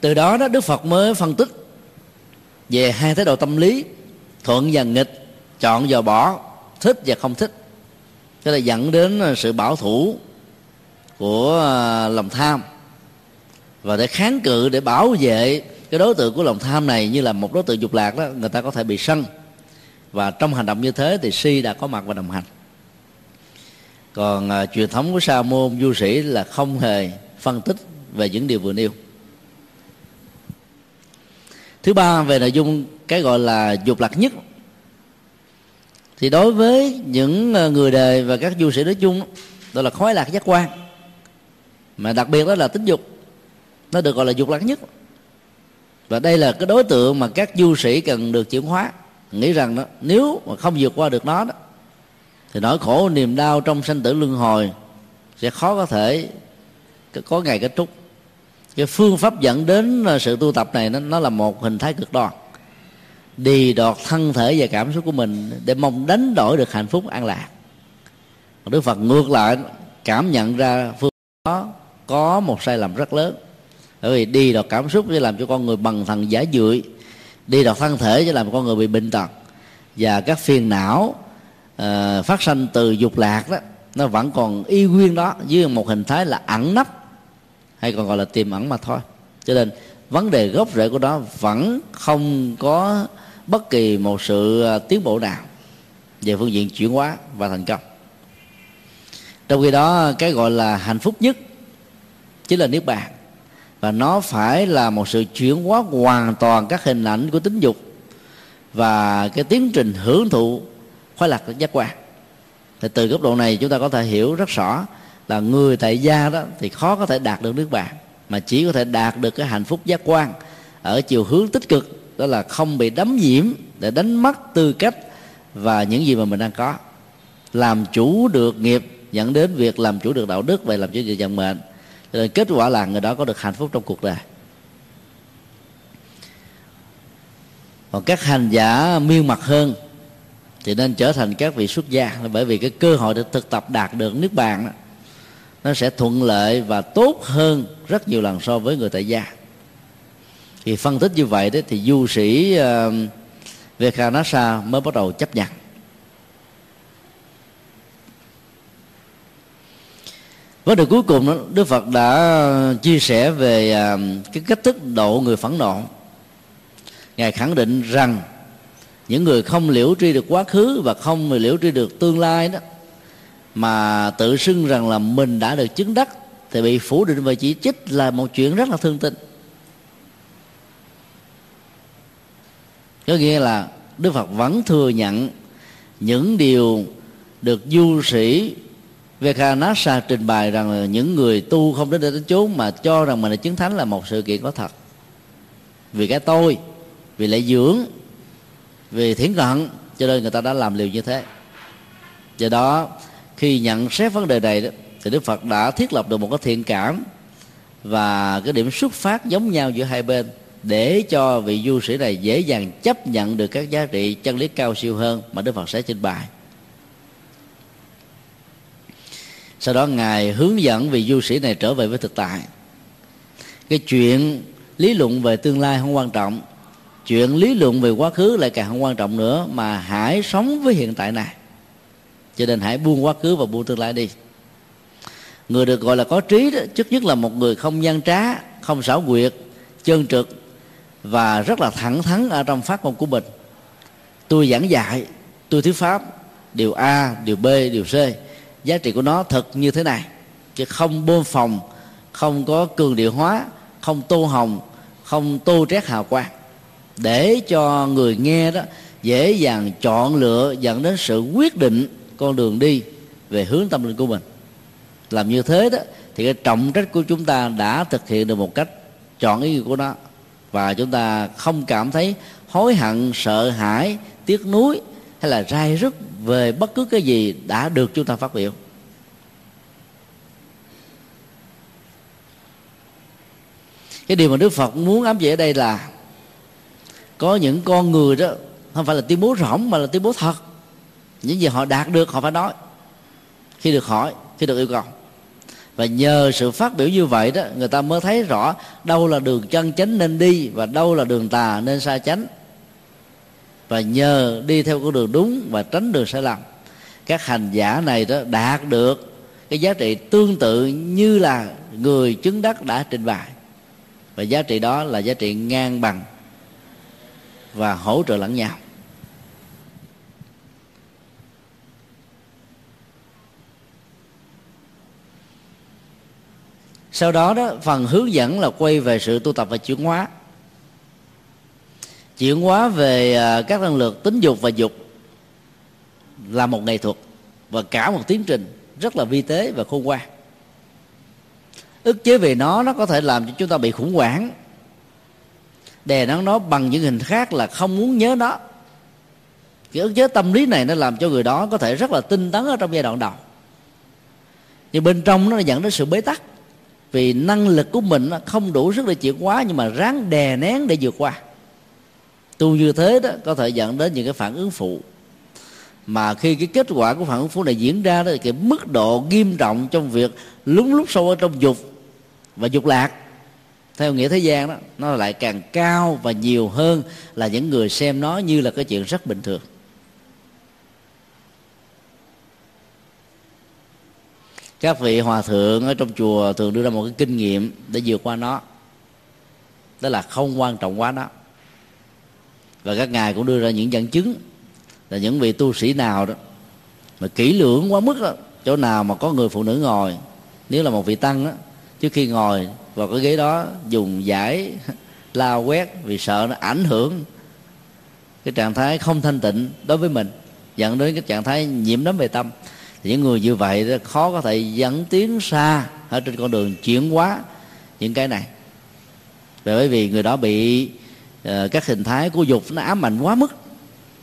Từ đó đó, đức phật mới phân tích về hai thái độ tâm lý thuận và nghịch chọn và bỏ thích và không thích. Cho là dẫn đến à, sự bảo thủ của à, lòng tham. Và để kháng cự để bảo vệ cái đối tượng của lòng tham này như là một đối tượng dục lạc đó người ta có thể bị sân. Và trong hành động như thế thì si đã có mặt và đồng hành. Còn à, truyền thống của sa môn du sĩ là không hề phân tích về những điều vừa nêu thứ ba về nội dung cái gọi là dục lạc nhất. Thì đối với những ờ, người đời và các du sĩ nói chung, đó là khói lạc giác quan. Mà đặc biệt đó là tính dục, nó được gọi là dục lạc nhất. Và đây là cái đối tượng mà các du sĩ cần được chuyển hóa. Nghĩ rằng đó, nếu mà không vượt qua được nó đó, thì nỗi khổ niềm đau trong sanh tử luân hồi sẽ khó có thể, có ngày kết thúc cái phương pháp dẫn đến à, sự tu tập này nó, nó là một hình thái cực đoan. Đi đọt thân thể và cảm xúc của mình để mong đánh đổi được hạnh phúc an lạc. Đức phật ngược lại cảm nhận ra phương đó có một sai lầm rất lớn. Bởi vì đi đọt cảm xúc để làm cho con người bằng thần giả dưỡi đi đọt thân thể để làm cho con người bị bệnh tật. Và các phiền não uh, phát sanh từ dục lạc đó nó vẫn còn y nguyên đó dưới một hình thái là ẩn nấp hay còn gọi là tiềm ẩn mà thôi. Cho nên, vấn đề gốc rễ của nó vẫn không có bất kỳ một sự à, tiến bộ nào về phương diện chuyển hóa và thành công. Trong khi đó, cái gọi là hạnh phúc nhất chính là niết bàn. Và nó phải là một sự chuyển hóa hoàn toàn các hình ảnh của tính dục và cái tiến trình hưởng thụ khoái lạc giác quan. Thì từ góc độ này chúng ta có thể hiểu rất rõ là người tại gia đó thì khó có thể đạt được nước bạn mà chỉ có thể đạt được cái hạnh phúc giác quan ở chiều hướng tích cực đó là không bị đấm nhiễm để đánh mất tư cách và những gì mà mình đang có. Làm chủ được nghiệp dẫn đến việc làm chủ được đạo đức và làm chủ được vận mệnh. Cho nên kết quả là người đó có được hạnh phúc trong cuộc đời. Còn các hành giả miên mặt hơn thì nên trở thành các vị xuất gia bởi vì cái cơ hội để thực tập đạt được nước bạn đó, nó sẽ thuận lợi và tốt hơn rất nhiều lần so với người tại gia. Thì phân tích như vậy đấy thì du sĩ uh, Vekhanasa mới bắt đầu chấp nhận. Vấn đề cuối cùng đó, Đức Phật đã chia sẻ về uh, cái cách thức độ người phẫn nộ. Ngài khẳng định rằng những người không liễu tri được quá khứ và không liễu tri được tương lai đó mà tự xưng rằng là mình đã được chứng đắc, thì bị phủ định và chỉ trích là một chuyện rất là thương tình. có nghĩa là đức phật vẫn thừa nhận những điều được du sĩ Vekanasa trình bày rằng là những người tu không đến đây đến chốn mà cho rằng mình là chứng thánh là một sự kiện có thật vì cái tôi, vì lễ dưỡng, vì thiển cận, cho nên người ta đã làm liều như thế do đó khi nhận xét vấn đề này đó, thì đức phật đã thiết lập được một cái thiện cảm và cái điểm xuất phát giống nhau giữa hai bên để cho vị du sĩ này dễ dàng chấp nhận được các giá trị chân lý cao siêu hơn mà đức phật sẽ trình bày. Sau đó ngài hướng dẫn vị du sĩ này trở về với thực tại. Cái chuyện lý luận về tương lai không quan trọng chuyện lý luận về quá khứ lại càng không quan trọng nữa mà hãy sống với hiện tại này cho nên hãy buông quá khứ và buông tương lai đi. Người được gọi là có trí đó, trước nhất là một người không gian trá, không xảo quyệt, chân trực và rất là thẳng thắn ở trong phát ngôn của mình. Tôi giảng dạy, tôi thuyết pháp điều a, điều b, điều c. Giá trị của nó thật như thế này. Chứ không bơm phòng, không có cường điệu hóa, không tô hồng, không tô trét hào quang. Để cho người nghe đó, dễ dàng chọn lựa dẫn đến sự quyết định con đường đi về hướng tâm linh của mình. Làm như thế đó, thì cái trọng trách của chúng ta đã thực hiện được một cách chọn ý của nó. Và chúng ta không cảm thấy hối hận, sợ hãi, tiếc nuối hay là rai rứt về bất cứ cái gì đã được chúng ta phát biểu. Cái điều mà đức phật muốn ám chỉ ở đây là có những con người đó, không phải là tuyên bố rỗng mà là tuyên bố thật những gì họ đạt được, họ phải nói. Khi được hỏi, khi được yêu cầu. Và nhờ sự phát biểu như vậy đó, người ta mới thấy rõ đâu là đường chân chánh nên đi và đâu là đường tà nên sai chánh. Và nhờ đi theo con đường đúng và tránh đường sai lầm, các hành giả này đó đạt được cái giá trị tương tự như là người chứng đắc đã trình bày. Và giá trị đó là giá trị ngang bằng và hỗ trợ lẫn nhau. Sau đó đó, phần hướng dẫn là quay về sự tu tập và chuyển hóa. Chuyển hóa về à, các năng lực tính dục và dục là một nghệ thuật và cả một tiến trình rất là vi tế và khôn ngoan. Ức chế về nó nó có thể làm cho chúng ta bị khủng hoảng. Đè nắng nó bằng những hình khác là không muốn nhớ nó. Cái ức chế tâm lý này nó làm cho người đó có thể rất là tinh tấn ở trong giai đoạn đầu. Nhưng bên trong nó dẫn đến sự bế tắc vì năng lực của mình không đủ sức để chuyển hóa nhưng mà ráng đè nén để vượt qua. Tu như thế đó, có thể dẫn đến những cái phản ứng phụ. Mà khi cái kết quả của phản ứng phụ này diễn ra đó, thì cái mức độ nghiêm trọng trong việc lúng lúc sâu ở trong dục và dục lạc, theo nghĩa thế gian đó, nó lại càng cao và nhiều hơn là những người xem nó như là cái chuyện rất bình thường. Các vị hòa thượng ở trong chùa thường đưa ra một cái kinh nghiệm để vượt qua nó đó là không quan trọng quá nó. và các ngài cũng đưa ra những dẫn chứng là những vị tu sĩ nào đó mà kỹ lưỡng quá mức đó, chỗ nào mà có người phụ nữ ngồi, nếu là một vị tăng đó, trước khi ngồi vào cái ghế đó dùng giải lao quét vì sợ nó ảnh hưởng cái trạng thái không thanh tịnh đối với mình, dẫn đến cái trạng thái nhiễm nấm về tâm những người như vậy khó có thể dẫn tiến xa ở trên con đường chuyển hóa những cái này. Bởi vì người đó bị uh, các hình thái của dục nó ám ảnh quá mức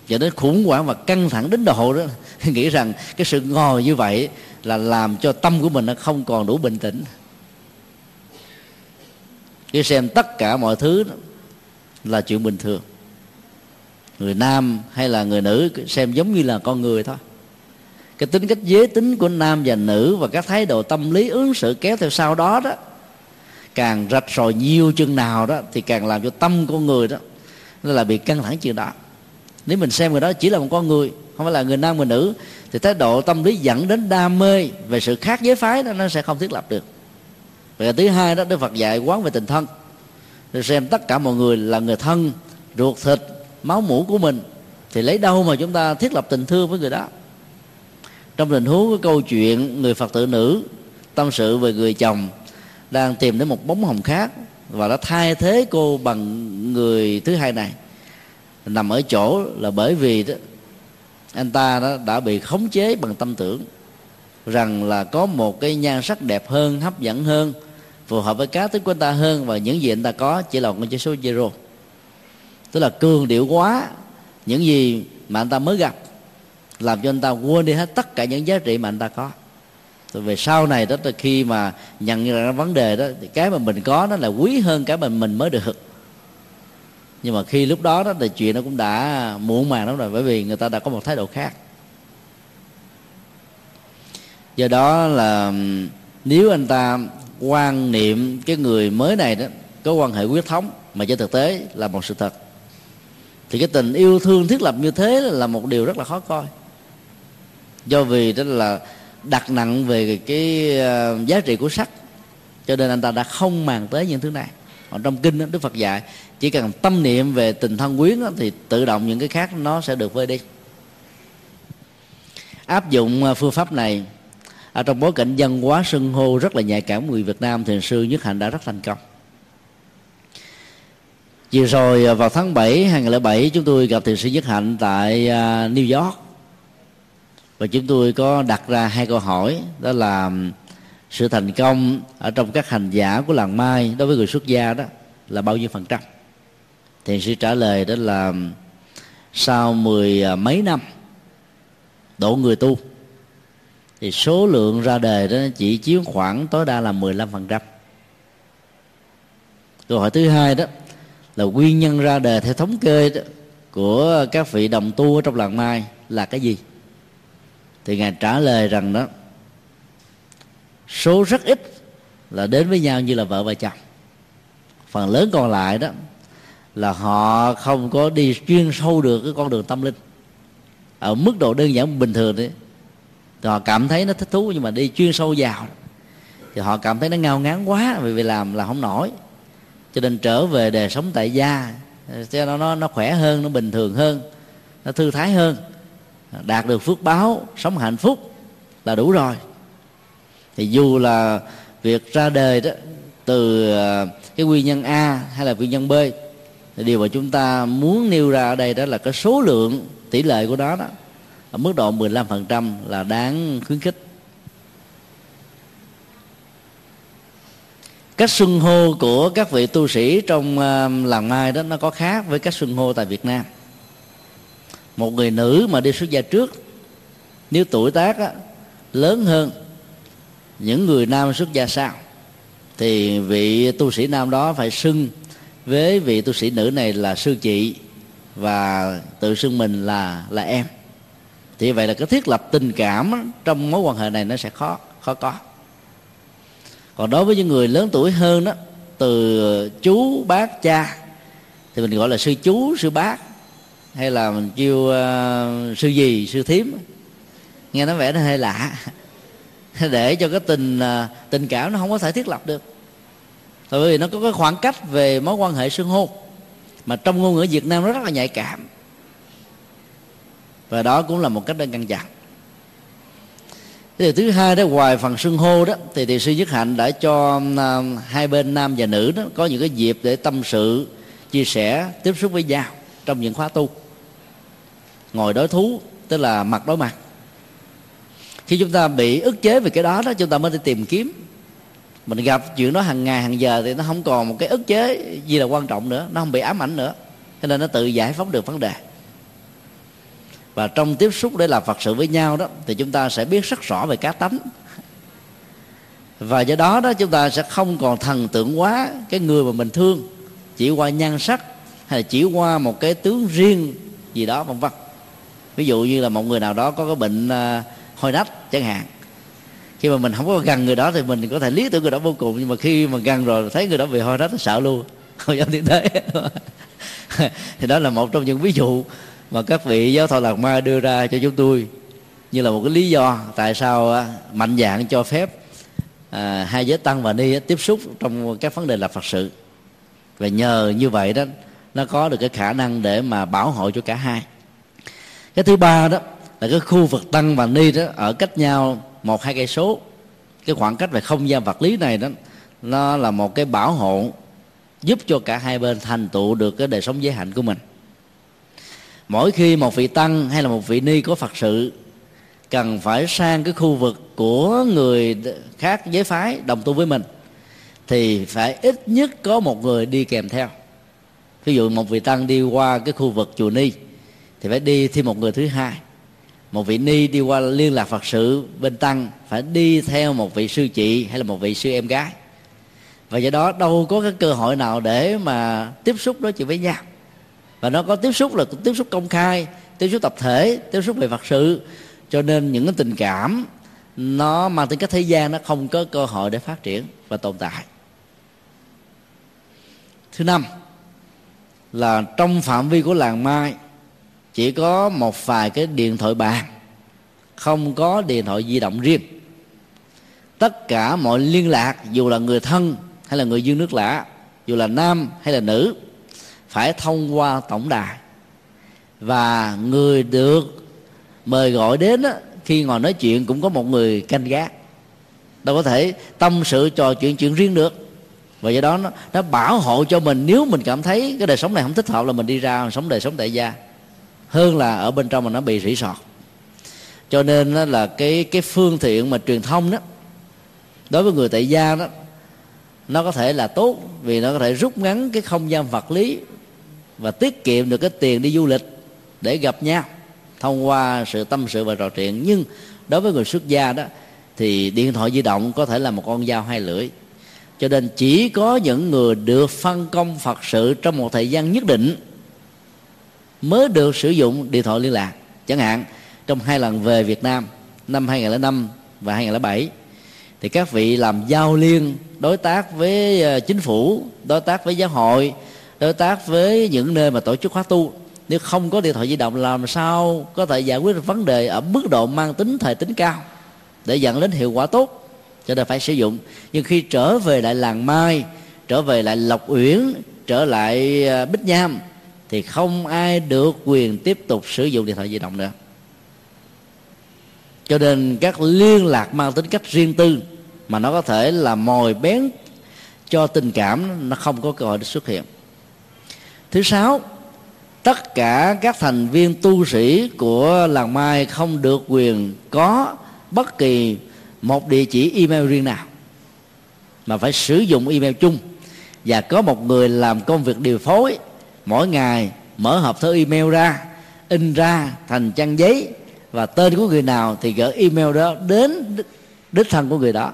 dẫn đến khủng hoảng và căng thẳng đến độ đó. Nghĩ rằng cái sự ngồi như vậy là làm cho tâm của mình nó không còn đủ bình tĩnh. Khi xem tất cả mọi thứ là chuyện bình thường. Người nam hay là người nữ xem giống như là con người thôi cái tính cách giới tính của nam và nữ và các thái độ tâm lý ứng xử kéo theo sau đó đó, càng rạch ròi nhiều chừng nào đó thì càng làm cho tâm con người đó nó là bị căng thẳng chừng đó. Nếu mình xem người đó chỉ là một con người, không phải là người nam, người nữ, thì thái độ tâm lý dẫn đến đam mê về sự khác giới phái đó, nó sẽ không thiết lập được. Và thứ hai đó, đức phật dạy quán về tình thân. Rồi xem tất cả mọi người là người thân, ruột thịt, máu mũ của mình, thì lấy đâu mà chúng ta thiết lập tình thương với người đó? Trong tình huống cái câu chuyện người phật tử nữ, tâm sự về người chồng, đang tìm đến một bóng hồng khác và đã thay thế cô bằng người thứ hai này, nằm ở chỗ là bởi vì đó, anh ta đó đã bị khống chế bằng tâm tưởng rằng là có một cái nhan sắc đẹp hơn, hấp dẫn hơn, phù hợp với cá tính của anh ta hơn và những gì anh ta có chỉ là một con số zero tức là cường điệu quá, những gì mà anh ta mới gặp làm cho anh ta quên đi hết tất cả những giá trị mà anh ta có. Rồi về sau này đó là khi mà nhận ra vấn đề đó, thì cái mà mình có nó là quý hơn cái mà mình mới được. Nhưng mà khi lúc đó đó, thì chuyện nó cũng đã muộn màng lắm rồi, bởi vì người ta đã có một thái độ khác. Do đó là, nếu anh ta quan niệm cái người mới này đó, có quan hệ huyết thống, mà trên thực tế là một sự thật, thì cái tình yêu thương thiết lập như thế là một điều rất là khó coi do vì đó là đặt nặng về cái ờ, giá trị của sắc cho nên anh ta đã không màng tới những thứ này. Còn trong kinh đó, đức phật dạy chỉ cần tâm niệm về tình thân quyến đó, thì tự động những cái khác nó sẽ được vơi đi. Áp dụng ờ, phương pháp này ở trong bối cảnh dân hóa sưng hô rất là nhạy cảm của người Việt Nam thì sư Nhất Hạnh đã rất thành công. Vừa rồi ờ, vào tháng 7 2007 chúng tôi gặp thiền sư Nhất Hạnh tại New York và chúng tôi có đặt ra hai câu hỏi đó là sự thành công ở trong các hành giả của làng mai đối với người xuất gia đó là bao nhiêu phần trăm thì sư trả lời đó là sau mười à, mấy năm độ người tu thì số lượng ra đời đó chỉ chiếm khoảng tối đa là 15%. Câu hỏi thứ hai đó là nguyên nhân ra đời theo thống kê đó, của các vị đồng tu ở trong làng Mai là cái gì? Thì ngài trả lời rằng đó, số rất ít là đến với nhau như là vợ và chồng. Phần lớn còn lại đó là họ không có đi chuyên sâu được cái con đường tâm linh. Ở mức độ đơn giản bình thường đấy thì họ cảm thấy nó thích thú, nhưng mà đi chuyên sâu vào thì họ cảm thấy nó ngao ngán quá vì vì làm là không nổi. Cho nên trở về đời sống tại gia, cho nó nó nó khỏe hơn, nó bình thường hơn, nó thư thái hơn đạt được phước báo, sống hạnh phúc là đủ rồi. Thì dù là việc ra đời đó, từ à, cái nguyên nhân A hay là nguyên nhân B, thì điều mà chúng ta muốn nêu ra ở đây đó là cái số lượng tỷ lệ của đó đó, ở mức độ 15% là đáng khuyến khích. Cách xưng hô của các vị tu sĩ trong à, làng mai đó, nó có khác với cách xưng hô tại Việt Nam một người nữ mà đi xuất gia trước nếu tuổi tác á, lớn hơn những người nam xuất gia sau thì vị tu sĩ nam đó phải xưng với vị tu sĩ nữ này là sư chị và tự xưng mình là là em. Thì vậy là cái thiết lập tình cảm trong mối quan hệ này nó sẽ khó khó có. Còn đối với những người lớn tuổi hơn đó từ chú bác cha thì mình gọi là sư chú sư bác hay là mình kêu uh, sư gì sư thím. Nghe nó vẻ nó hơi lạ. Để cho cái tình uh, tình cảm nó không có thể thiết lập được. Tại vì nó có cái khoảng cách về mối quan hệ xưng hô. Mà trong ngôn ngữ Việt Nam nó rất là nhạy cảm. Và đó cũng là một cách để ngăn chặn cái điều thứ hai đó ngoài phần xưng hô đó thì thiền sư nhất hạnh đã cho uh, hai bên nam và nữ đó có những cái dịp để tâm sự chia sẻ tiếp xúc với nhau trong những khóa tu. Ngồi đối thú, tức là mặt đối mặt. Khi chúng ta bị ức chế về cái đó đó, chúng ta mới đi tìm kiếm. Mình gặp chuyện đó hàng ngày, hàng giờ thì nó không còn một cái ức chế gì là quan trọng nữa. Nó không bị ám ảnh nữa. Cho nên nó tự giải phóng được vấn đề. Và trong tiếp xúc để làm phật sự với nhau đó, thì chúng ta sẽ biết rất rõ về cá tánh. Và do đó đó, chúng ta sẽ không còn thần tượng quá cái người mà mình thương, chỉ qua nhan sắc hay là chỉ qua một cái tướng riêng gì đó vân vân. Ví dụ như là một người nào đó có cái bệnh à, uh, hôi nách chẳng hạn. Khi mà mình không có gần người đó thì mình có thể lý tưởng người đó vô cùng nhưng mà khi mà gần rồi thấy người đó bị hôi nách nó sợ luôn. Không dám tiến tới. Thì đó là một trong những ví dụ mà các vị giáo thọ lạc ma đưa ra cho chúng tôi. Như là một cái lý do tại sao à, mạnh dạng cho phép à, hai giới tăng và ni tiếp xúc trong các vấn đề lập phật sự. Và nhờ như vậy đó nó có được cái khả năng để mà bảo hộ cho cả hai. Cái thứ ba đó là cái khu vực tăng và ni đó, ở cách nhau một, hai cây số. Cái khoảng cách về không gian vật lý này đó, nó là một cái bảo hộ giúp cho cả hai bên thành tựu được cái đời sống giới hạnh của mình. Mỗi khi một vị tăng hay là một vị ni có phật sự, cần phải sang cái khu vực của người khác giới phái đồng tu với mình, thì phải ít nhất có một người đi kèm theo ví dụ một vị tăng đi qua cái khu vực chùa ni, thì phải đi thêm một người thứ hai. Một vị ni đi qua liên lạc phật sự bên tăng, phải đi theo một vị sư chị hay là một vị sư em gái. Và do đó đâu có cái cơ hội nào để mà tiếp xúc đối chuyện với nhau. Và nó có tiếp xúc là tiếp xúc công khai, tiếp xúc tập thể, tiếp xúc về phật sự. Cho nên những cái tình cảm, nó mang tính cách thế gian, nó không có cơ hội để phát triển và tồn tại. Thứ năm là trong phạm vi của làng mai chỉ có một vài cái điện thoại bàn không có điện thoại di động riêng. Tất cả mọi liên lạc dù là người thân hay là người dương nước lạ dù là nam hay là nữ phải thông qua tổng đài. Và người được mời gọi đến đó, khi ngồi nói chuyện cũng có một người canh gác. Đâu có thể tâm sự trò chuyện chuyện riêng được và do đó nó, nó bảo hộ cho mình. Nếu mình cảm thấy cái đời sống này không thích hợp là mình đi ra sống đời sống tại gia. Hơn là ở bên trong mà nó bị rỉ sọt. Cho nên là cái cái phương tiện mà truyền thông đó đối với người tại gia đó nó có thể là tốt vì nó có thể rút ngắn cái không gian vật lý và tiết kiệm được cái tiền đi du lịch để gặp nhau thông qua sự tâm sự và trò chuyện. Nhưng đối với người xuất gia đó thì điện thoại di động có thể là một con dao hai lưỡi cho nên chỉ có những người được phân công phật sự trong một thời gian nhất định mới được sử dụng điện thoại liên lạc. Chẳng hạn, trong hai lần về Việt Nam, năm 2005 và 2007 thì các vị làm giao liên, đối tác với ờ, chính phủ, đối tác với giáo hội, đối tác với những nơi mà tổ chức khóa tu. Nếu không có điện thoại di động, làm sao có thể giải quyết được vấn đề ở mức độ mang tính, thời tính cao để dẫn đến hiệu quả tốt? Cho nên phải sử dụng. Nhưng khi trở về lại làng mai, trở về lại lộc uyển, trở lại à, bích nham, thì không ai được quyền tiếp tục sử dụng điện thoại di động nữa. Cho nên các liên lạc mang tính cách riêng tư mà nó có thể là mồi bén cho tình cảm, nó không có cơ hội để xuất hiện. Thứ sáu, tất cả các thành viên tu sĩ của làng mai không được quyền có bất kỳ một địa chỉ email riêng nào? Mà phải sử dụng email chung. Và có một người làm công việc điều phối. Mỗi ngày mở hộp thư email ra, in ra thành trang giấy. Và tên của người nào thì gửi email đó đến đích thân của người đó.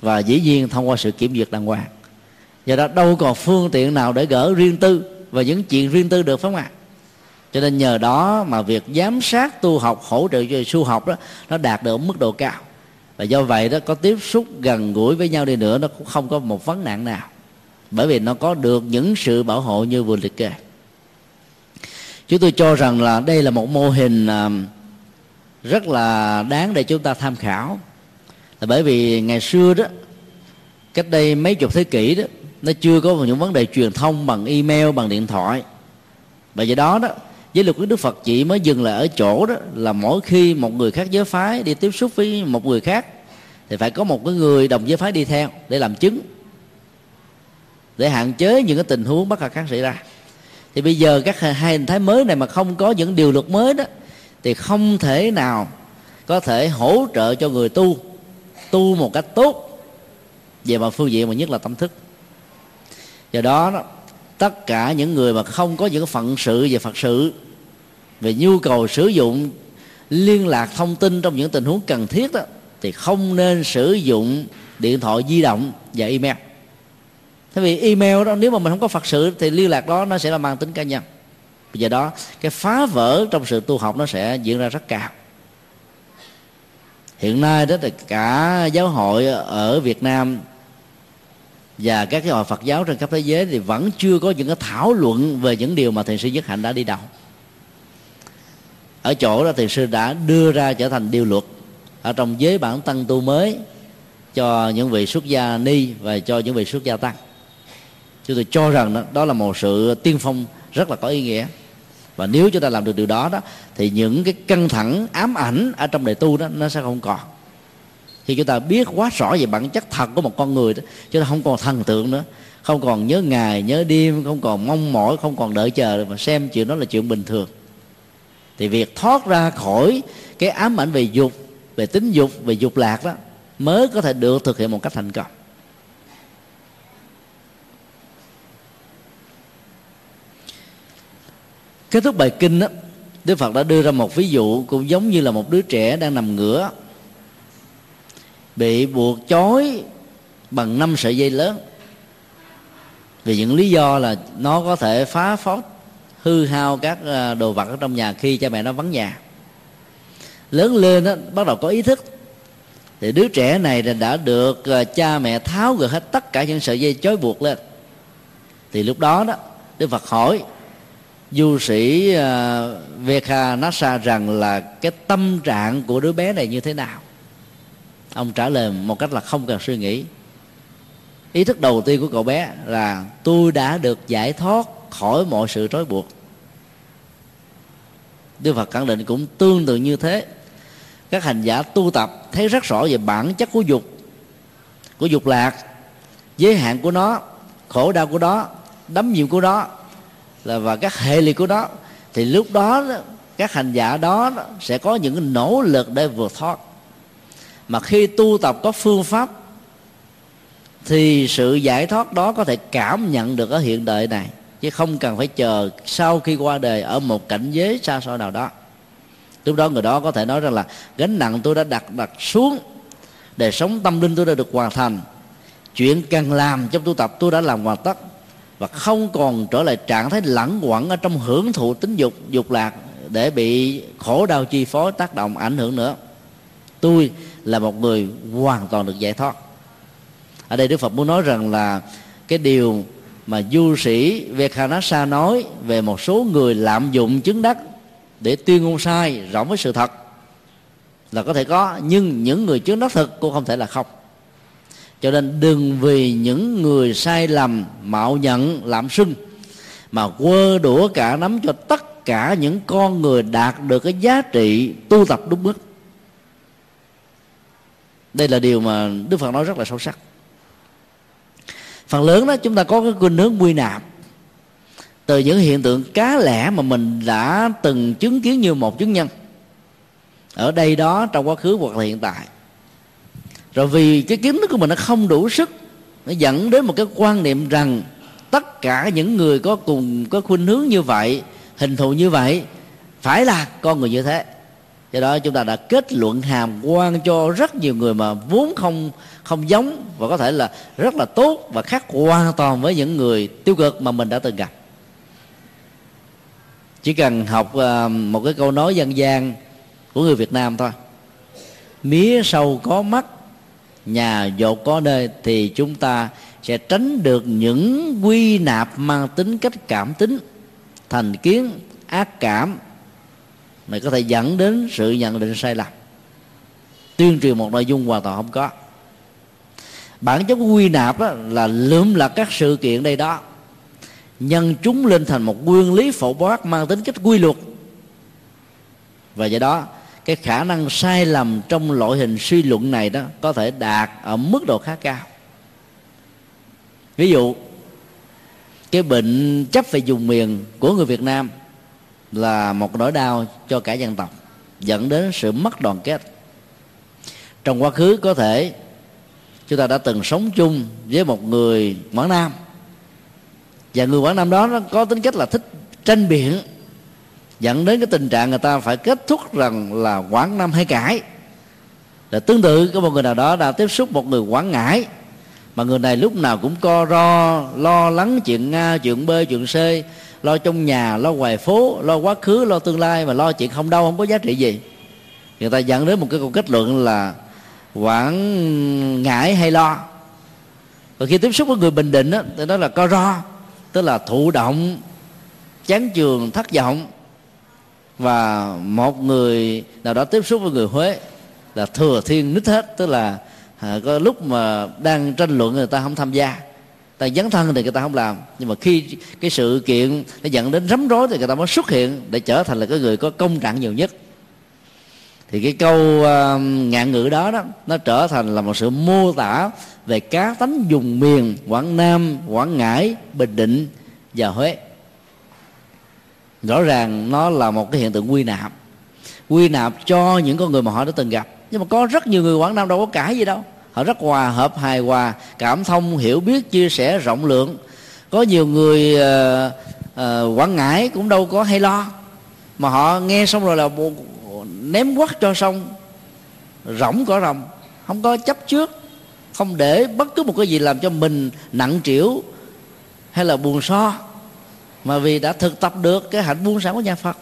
Và dĩ nhiên thông qua sự kiểm duyệt đàng hoàng. Do đó đâu còn phương tiện nào để gỡ riêng tư và những chuyện riêng tư được phải không ạ? Cho nên nhờ đó mà việc giám sát tu học, hỗ trợ cho su học đó, nó đạt được mức độ cao và do vậy đó, có tiếp xúc gần gũi với nhau đi nữa, nó cũng không có một vấn nạn nào. Bởi vì nó có được những sự bảo hộ như vừa liệt kê. Chúng tôi cho rằng là đây là một mô hình à, rất là đáng để chúng ta tham khảo. Là bởi vì ngày xưa đó, cách đây mấy chục thế kỷ đó, nó chưa có những vấn đề truyền thông bằng email, bằng điện thoại. Và do đó đó giới luật của đức phật chỉ mới dừng lại ở chỗ đó là mỗi khi một người khác giới phái đi tiếp xúc với một người khác thì phải có một cái người đồng giới phái đi theo để làm chứng để hạn chế những cái tình huống bất khả kháng xảy ra. Thì bây giờ các hai hình thái mới này mà không có những điều luật mới đó thì không thể nào có thể hỗ trợ cho người tu tu một cách tốt về mặt phương diện mà nhất là tâm thức. Do đó, đó tất cả những người mà không có những phận sự về phật sự, về nhu cầu sử dụng liên lạc thông tin trong những tình huống cần thiết đó, thì không nên sử dụng điện thoại di động và email. Thế vì email đó, nếu mà mình không có phật sự thì liên lạc đó nó sẽ là mang tính cá nhân. Bây giờ đó, cái phá vỡ trong sự tu học nó sẽ diễn ra rất cao. Hiện nay đó là cả giáo hội ở việt nam và các cái hội Phật giáo trên khắp thế giới thì vẫn chưa có những cái thảo luận về những điều mà thiền sư nhất hạnh đã đi đầu ở chỗ đó thiền sư đã đưa ra trở thành điều luật ở trong giới bản tăng tu mới cho những vị xuất gia ni và cho những vị xuất gia tăng. Chúng tôi cho rằng đó, đó là một sự tiên phong rất là có ý nghĩa. Và nếu chúng ta làm được điều đó đó thì những cái căng thẳng ám ảnh ở trong đời tu đó nó sẽ không còn khi chúng ta biết quá rõ về bản chất thật của một con người đó chúng ta không còn thần tượng nữa. Không còn nhớ ngày, nhớ đêm, không còn mong mỏi, không còn đợi chờ mà xem chuyện đó là chuyện bình thường. Thì việc thoát ra khỏi cái ám ảnh về dục, về tính dục, về dục lạc đó, mới có thể được thực hiện một cách thành công. Kết thúc bài kinh đó, đức phật đã đưa ra một ví dụ cũng giống như là một đứa trẻ đang nằm ngửa bị buộc chói bằng năm sợi dây lớn. Vì những lý do là nó có thể phá phót hư hao các à, đồ vật ở trong nhà khi cha mẹ nó vắng nhà. Lớn lên đó, bắt đầu có ý thức. Thì đứa trẻ này đã được à, cha mẹ tháo gỡ hết tất cả những sợi dây chói buộc lên. Thì lúc đó đó đức phật hỏi du sĩ uh, Vekha Nasa rằng là cái tâm trạng của đứa bé này như thế nào? Ông trả lời một cách là không cần suy nghĩ. Ý thức đầu tiên của cậu bé là, tôi đã được giải thoát khỏi mọi sự trói buộc. Đức Phật khẳng định cũng tương tự như thế. Các hành giả tu tập thấy rất rõ về bản chất của dục của dục lạc, giới hạn của nó, khổ đau của nó đấm nhiệm của nó là, và các hệ lụy của nó thì lúc đó, các hành giả đó sẽ có những nỗ lực để vượt thoát mà khi tu tập có phương pháp, thì sự giải thoát đó có thể cảm nhận được ở hiện đời này. Chứ không cần phải chờ sau khi qua đời ở một cảnh giới xa xôi nào đó. Lúc đó người đó có thể nói rằng là, gánh nặng tôi đã đặt đặt xuống đời sống tâm linh tôi đã được hoàn thành. Chuyện cần làm trong tu tập tôi đã làm hoàn tất. Và không còn trở lại trạng thái lẳng quẩn ở trong hưởng thụ tính dục dục lạc để bị khổ đau chi phối tác động ảnh hưởng nữa tôi là một người hoàn toàn được giải thoát. Ở đây đức phật muốn nói rằng là cái điều mà du sĩ Vekhanasa nói về một số người lạm dụng chứng đắc để tuyên ngôn sai rộng với sự thật là có thể có, nhưng những người chứng đắc thực cũng không thể là không. Cho nên đừng vì những người sai lầm, mạo nhận, lạm sưng mà quơ đũa cả nắm cho tất cả những con người đạt được cái giá trị tu tập đúng mức đây là điều mà đức phật nói rất là sâu sắc. Phần lớn đó, chúng ta có cái khuynh hướng quy nạp. Từ những hiện tượng cá lẻ mà mình đã từng chứng kiến như một chứng nhân. Ở đây đó, trong quá khứ hoặc là hiện tại. Rồi vì cái kiến thức của mình nó không đủ sức, nó dẫn đến một cái quan niệm rằng tất cả những người có cùng, có khuynh hướng như vậy, hình thù như vậy, phải là con người như thế do đó chúng ta đã kết luận hàm quan cho rất nhiều người mà vốn không không giống và có thể là rất là tốt và khác hoàn toàn với những người tiêu cực mà mình đã từng gặp. Chỉ cần học à, một cái câu nói dân gian của người Việt Nam thôi. Mía sâu có mắt, nhà dột có nơi thì chúng ta sẽ tránh được những quy nạp mang tính cách cảm tính, thành kiến, ác cảm mà có thể dẫn đến sự nhận định sai lầm. Tuyên truyền một nội dung hoàn toàn không có. Bản chất quy nạp đó là lượm là các sự kiện đây đó. Nhân chúng lên thành một nguyên lý phổ quát mang tính cách quy luật. Và do đó, cái khả năng sai lầm trong loại hình suy luận này đó có thể đạt ở mức độ khá cao. Ví dụ, cái bệnh chấp về dùng miền của người Việt Nam là một nỗi đau cho cả dân tộc, dẫn đến sự mất đoàn kết. Trong quá khứ, có thể chúng ta đã từng sống chung với một người quảng nam. Và người quảng nam đó nó có tính cách là thích tranh biện dẫn đến cái tình trạng người ta phải kết thúc rằng là quảng nam hay cãi. Là tương tự, có một người nào đó đã tiếp xúc một người quảng ngãi, mà người này lúc nào cũng co ro, lo lắng chuyện a, chuyện b, chuyện c lo trong nhà lo ngoài phố lo quá khứ lo tương lai mà lo chuyện không đâu không có giá trị gì. Người ta dẫn đến một cái câu kết luận là quản ngại hay lo. Và khi tiếp xúc với người bình định đó, thì đó là co ro tức là thụ động chán trường thất vọng. Và một người nào đó tiếp xúc với người huế là thừa thiên nít hết tức là à, có lúc mà đang tranh luận người ta không tham gia ta dấn thân thì người ta không làm. Nhưng mà khi cái sự kiện nó dẫn đến rắm rối thì người ta mới xuất hiện để trở thành là cái người có công trạng nhiều nhất. Thì cái câu uh, ngạn ngữ đó đó nó trở thành là một sự mô tả về cá tánh dùng miền quảng nam quảng ngãi bình định và huế. Rõ ràng nó là một cái hiện tượng quy nạp. Quy nạp cho những con người mà họ đã từng gặp. Nhưng mà có rất nhiều người quảng nam đâu có cãi gì đâu họ rất hòa hợp hài hòa cảm thông hiểu biết chia sẻ rộng lượng. Có nhiều người uh, uh, quảng ngãi cũng đâu có hay lo. Mà họ nghe xong rồi là ném quắt cho xong. Rỗng cỏ rồng không có chấp trước. Không để bất cứ một cái gì làm cho mình nặng trĩu hay là buồn so. Mà vì đã thực tập được cái hạnh buông xả của nhà Phật.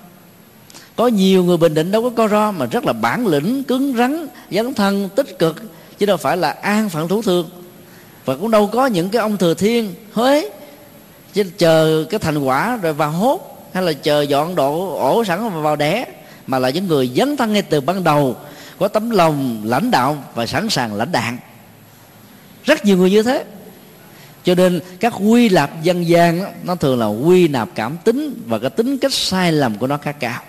Có nhiều người bình định đâu có co ro mà rất là bản lĩnh cứng rắn dấn thân tích cực chứ đâu phải là an phận thủ thường. Và cũng đâu có những cái ông thừa thiên huế. Chứ chờ cái thành quả rồi vào hốt hay là chờ dọn độ ổ sẵn và vào đẻ mà là những người dấn thân ngay từ ban đầu có tấm lòng lãnh đạo và sẵn sàng lãnh đạn. Rất nhiều người như thế. Cho nên các quy lạp dân gian đó, nó thường là quy nạp cảm tính và cái tính cách sai lầm của nó khá cao.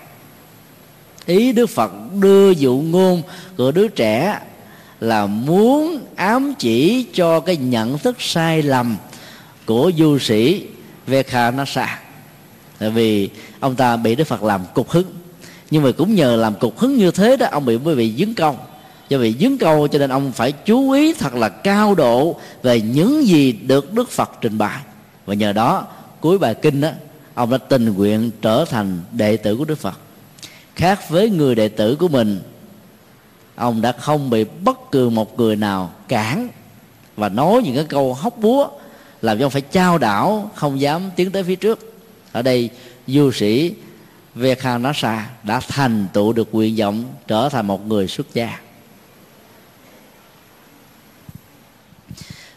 Ý đức phật đưa dụ ngôn của đứa trẻ là muốn ám chỉ cho cái nhận thức sai lầm của du sĩ Vekhanasa. Tại vì ông ta bị Đức Phật làm cục hứng. Nhưng mà cũng nhờ làm cục hứng như thế đó, ông bị mới bị dướng câu. Do vì dướng câu cho nên ông phải chú ý thật là cao độ về những gì được Đức Phật trình bày. Và nhờ đó, cuối bài kinh đó ông đã tình nguyện trở thành đệ tử của Đức Phật. Khác với người đệ tử của mình ông đã không bị bất cứ một người nào cản và nói những cái câu hóc búa làm cho ông phải trao đảo, không dám tiến tới phía trước. Ở đây, du sĩ Vekhanasa đã thành tựu được nguyện vọng trở thành một người xuất gia.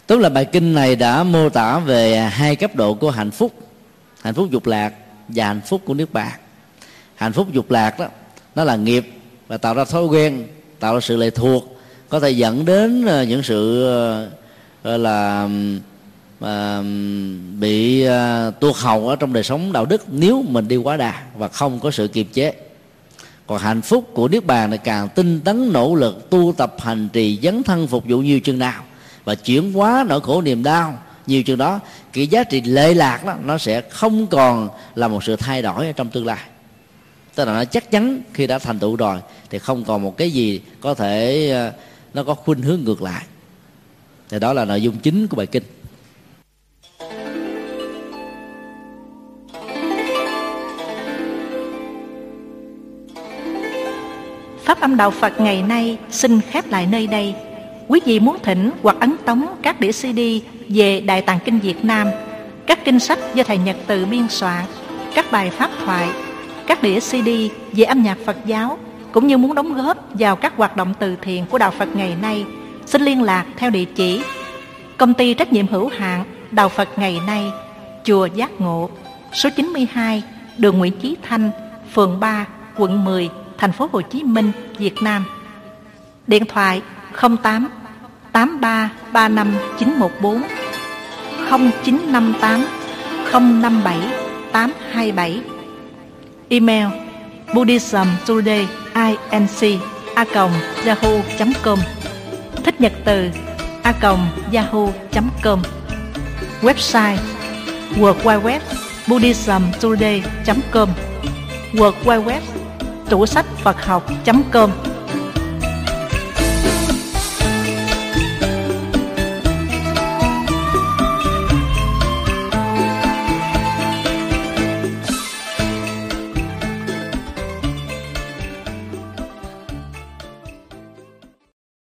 Tức là bài kinh này đã mô tả về hai cấp độ của hạnh phúc hạnh phúc dục lạc và hạnh phúc của nước bạn hạnh phúc dục lạc đó, nó là nghiệp và tạo ra thói quen tạo ra sự lệ thuộc có thể dẫn đến ờ, những sự ờ, gọi là à, bị à, tuột hầu ở trong đời sống đạo đức nếu mình đi quá đà và không có sự kiềm chế. Còn hạnh phúc của niết bàn là càng tinh tấn nỗ lực tu tập hành trì dấn thân phục vụ nhiều chừng nào và chuyển hóa nỗi khổ niềm đau nhiều chừng đó cái giá trị lệ lạc đó nó sẽ không còn là một sự thay đổi ở trong tương lai tức là nó chắc chắn khi đã thành tựu rồi thì không còn một cái gì có thể ờ, nó có khuynh hướng ngược lại thì đó là nội dung chính của bài kinh Pháp âm Đạo Phật ngày nay xin khép lại nơi đây. Quý vị muốn thỉnh hoặc ấn tống các đĩa CD về Đại Tạng Kinh Việt Nam, các kinh sách do Thầy Nhật Từ biên soạn, các bài pháp thoại, các đĩa CD về âm nhạc Phật giáo, cũng như muốn đóng góp vào các hoạt động từ thiện của Đạo Phật ngày nay, xin liên lạc theo địa chỉ Công ty trách nhiệm hữu hạn Đạo Phật ngày nay, Chùa Giác Ngộ, số 92, đường Nguyễn Chí Thanh, phường 3, quận 10, thành phố Hồ Chí Minh, Việt Nam. Điện thoại 08 83 35 914 0958 057 827 Email buddhismtodayinc.yahoo.com Thích nhật từ a yahoo.com Website www.buddhismtoday.com. World Wide Web tủ sách Phật học.com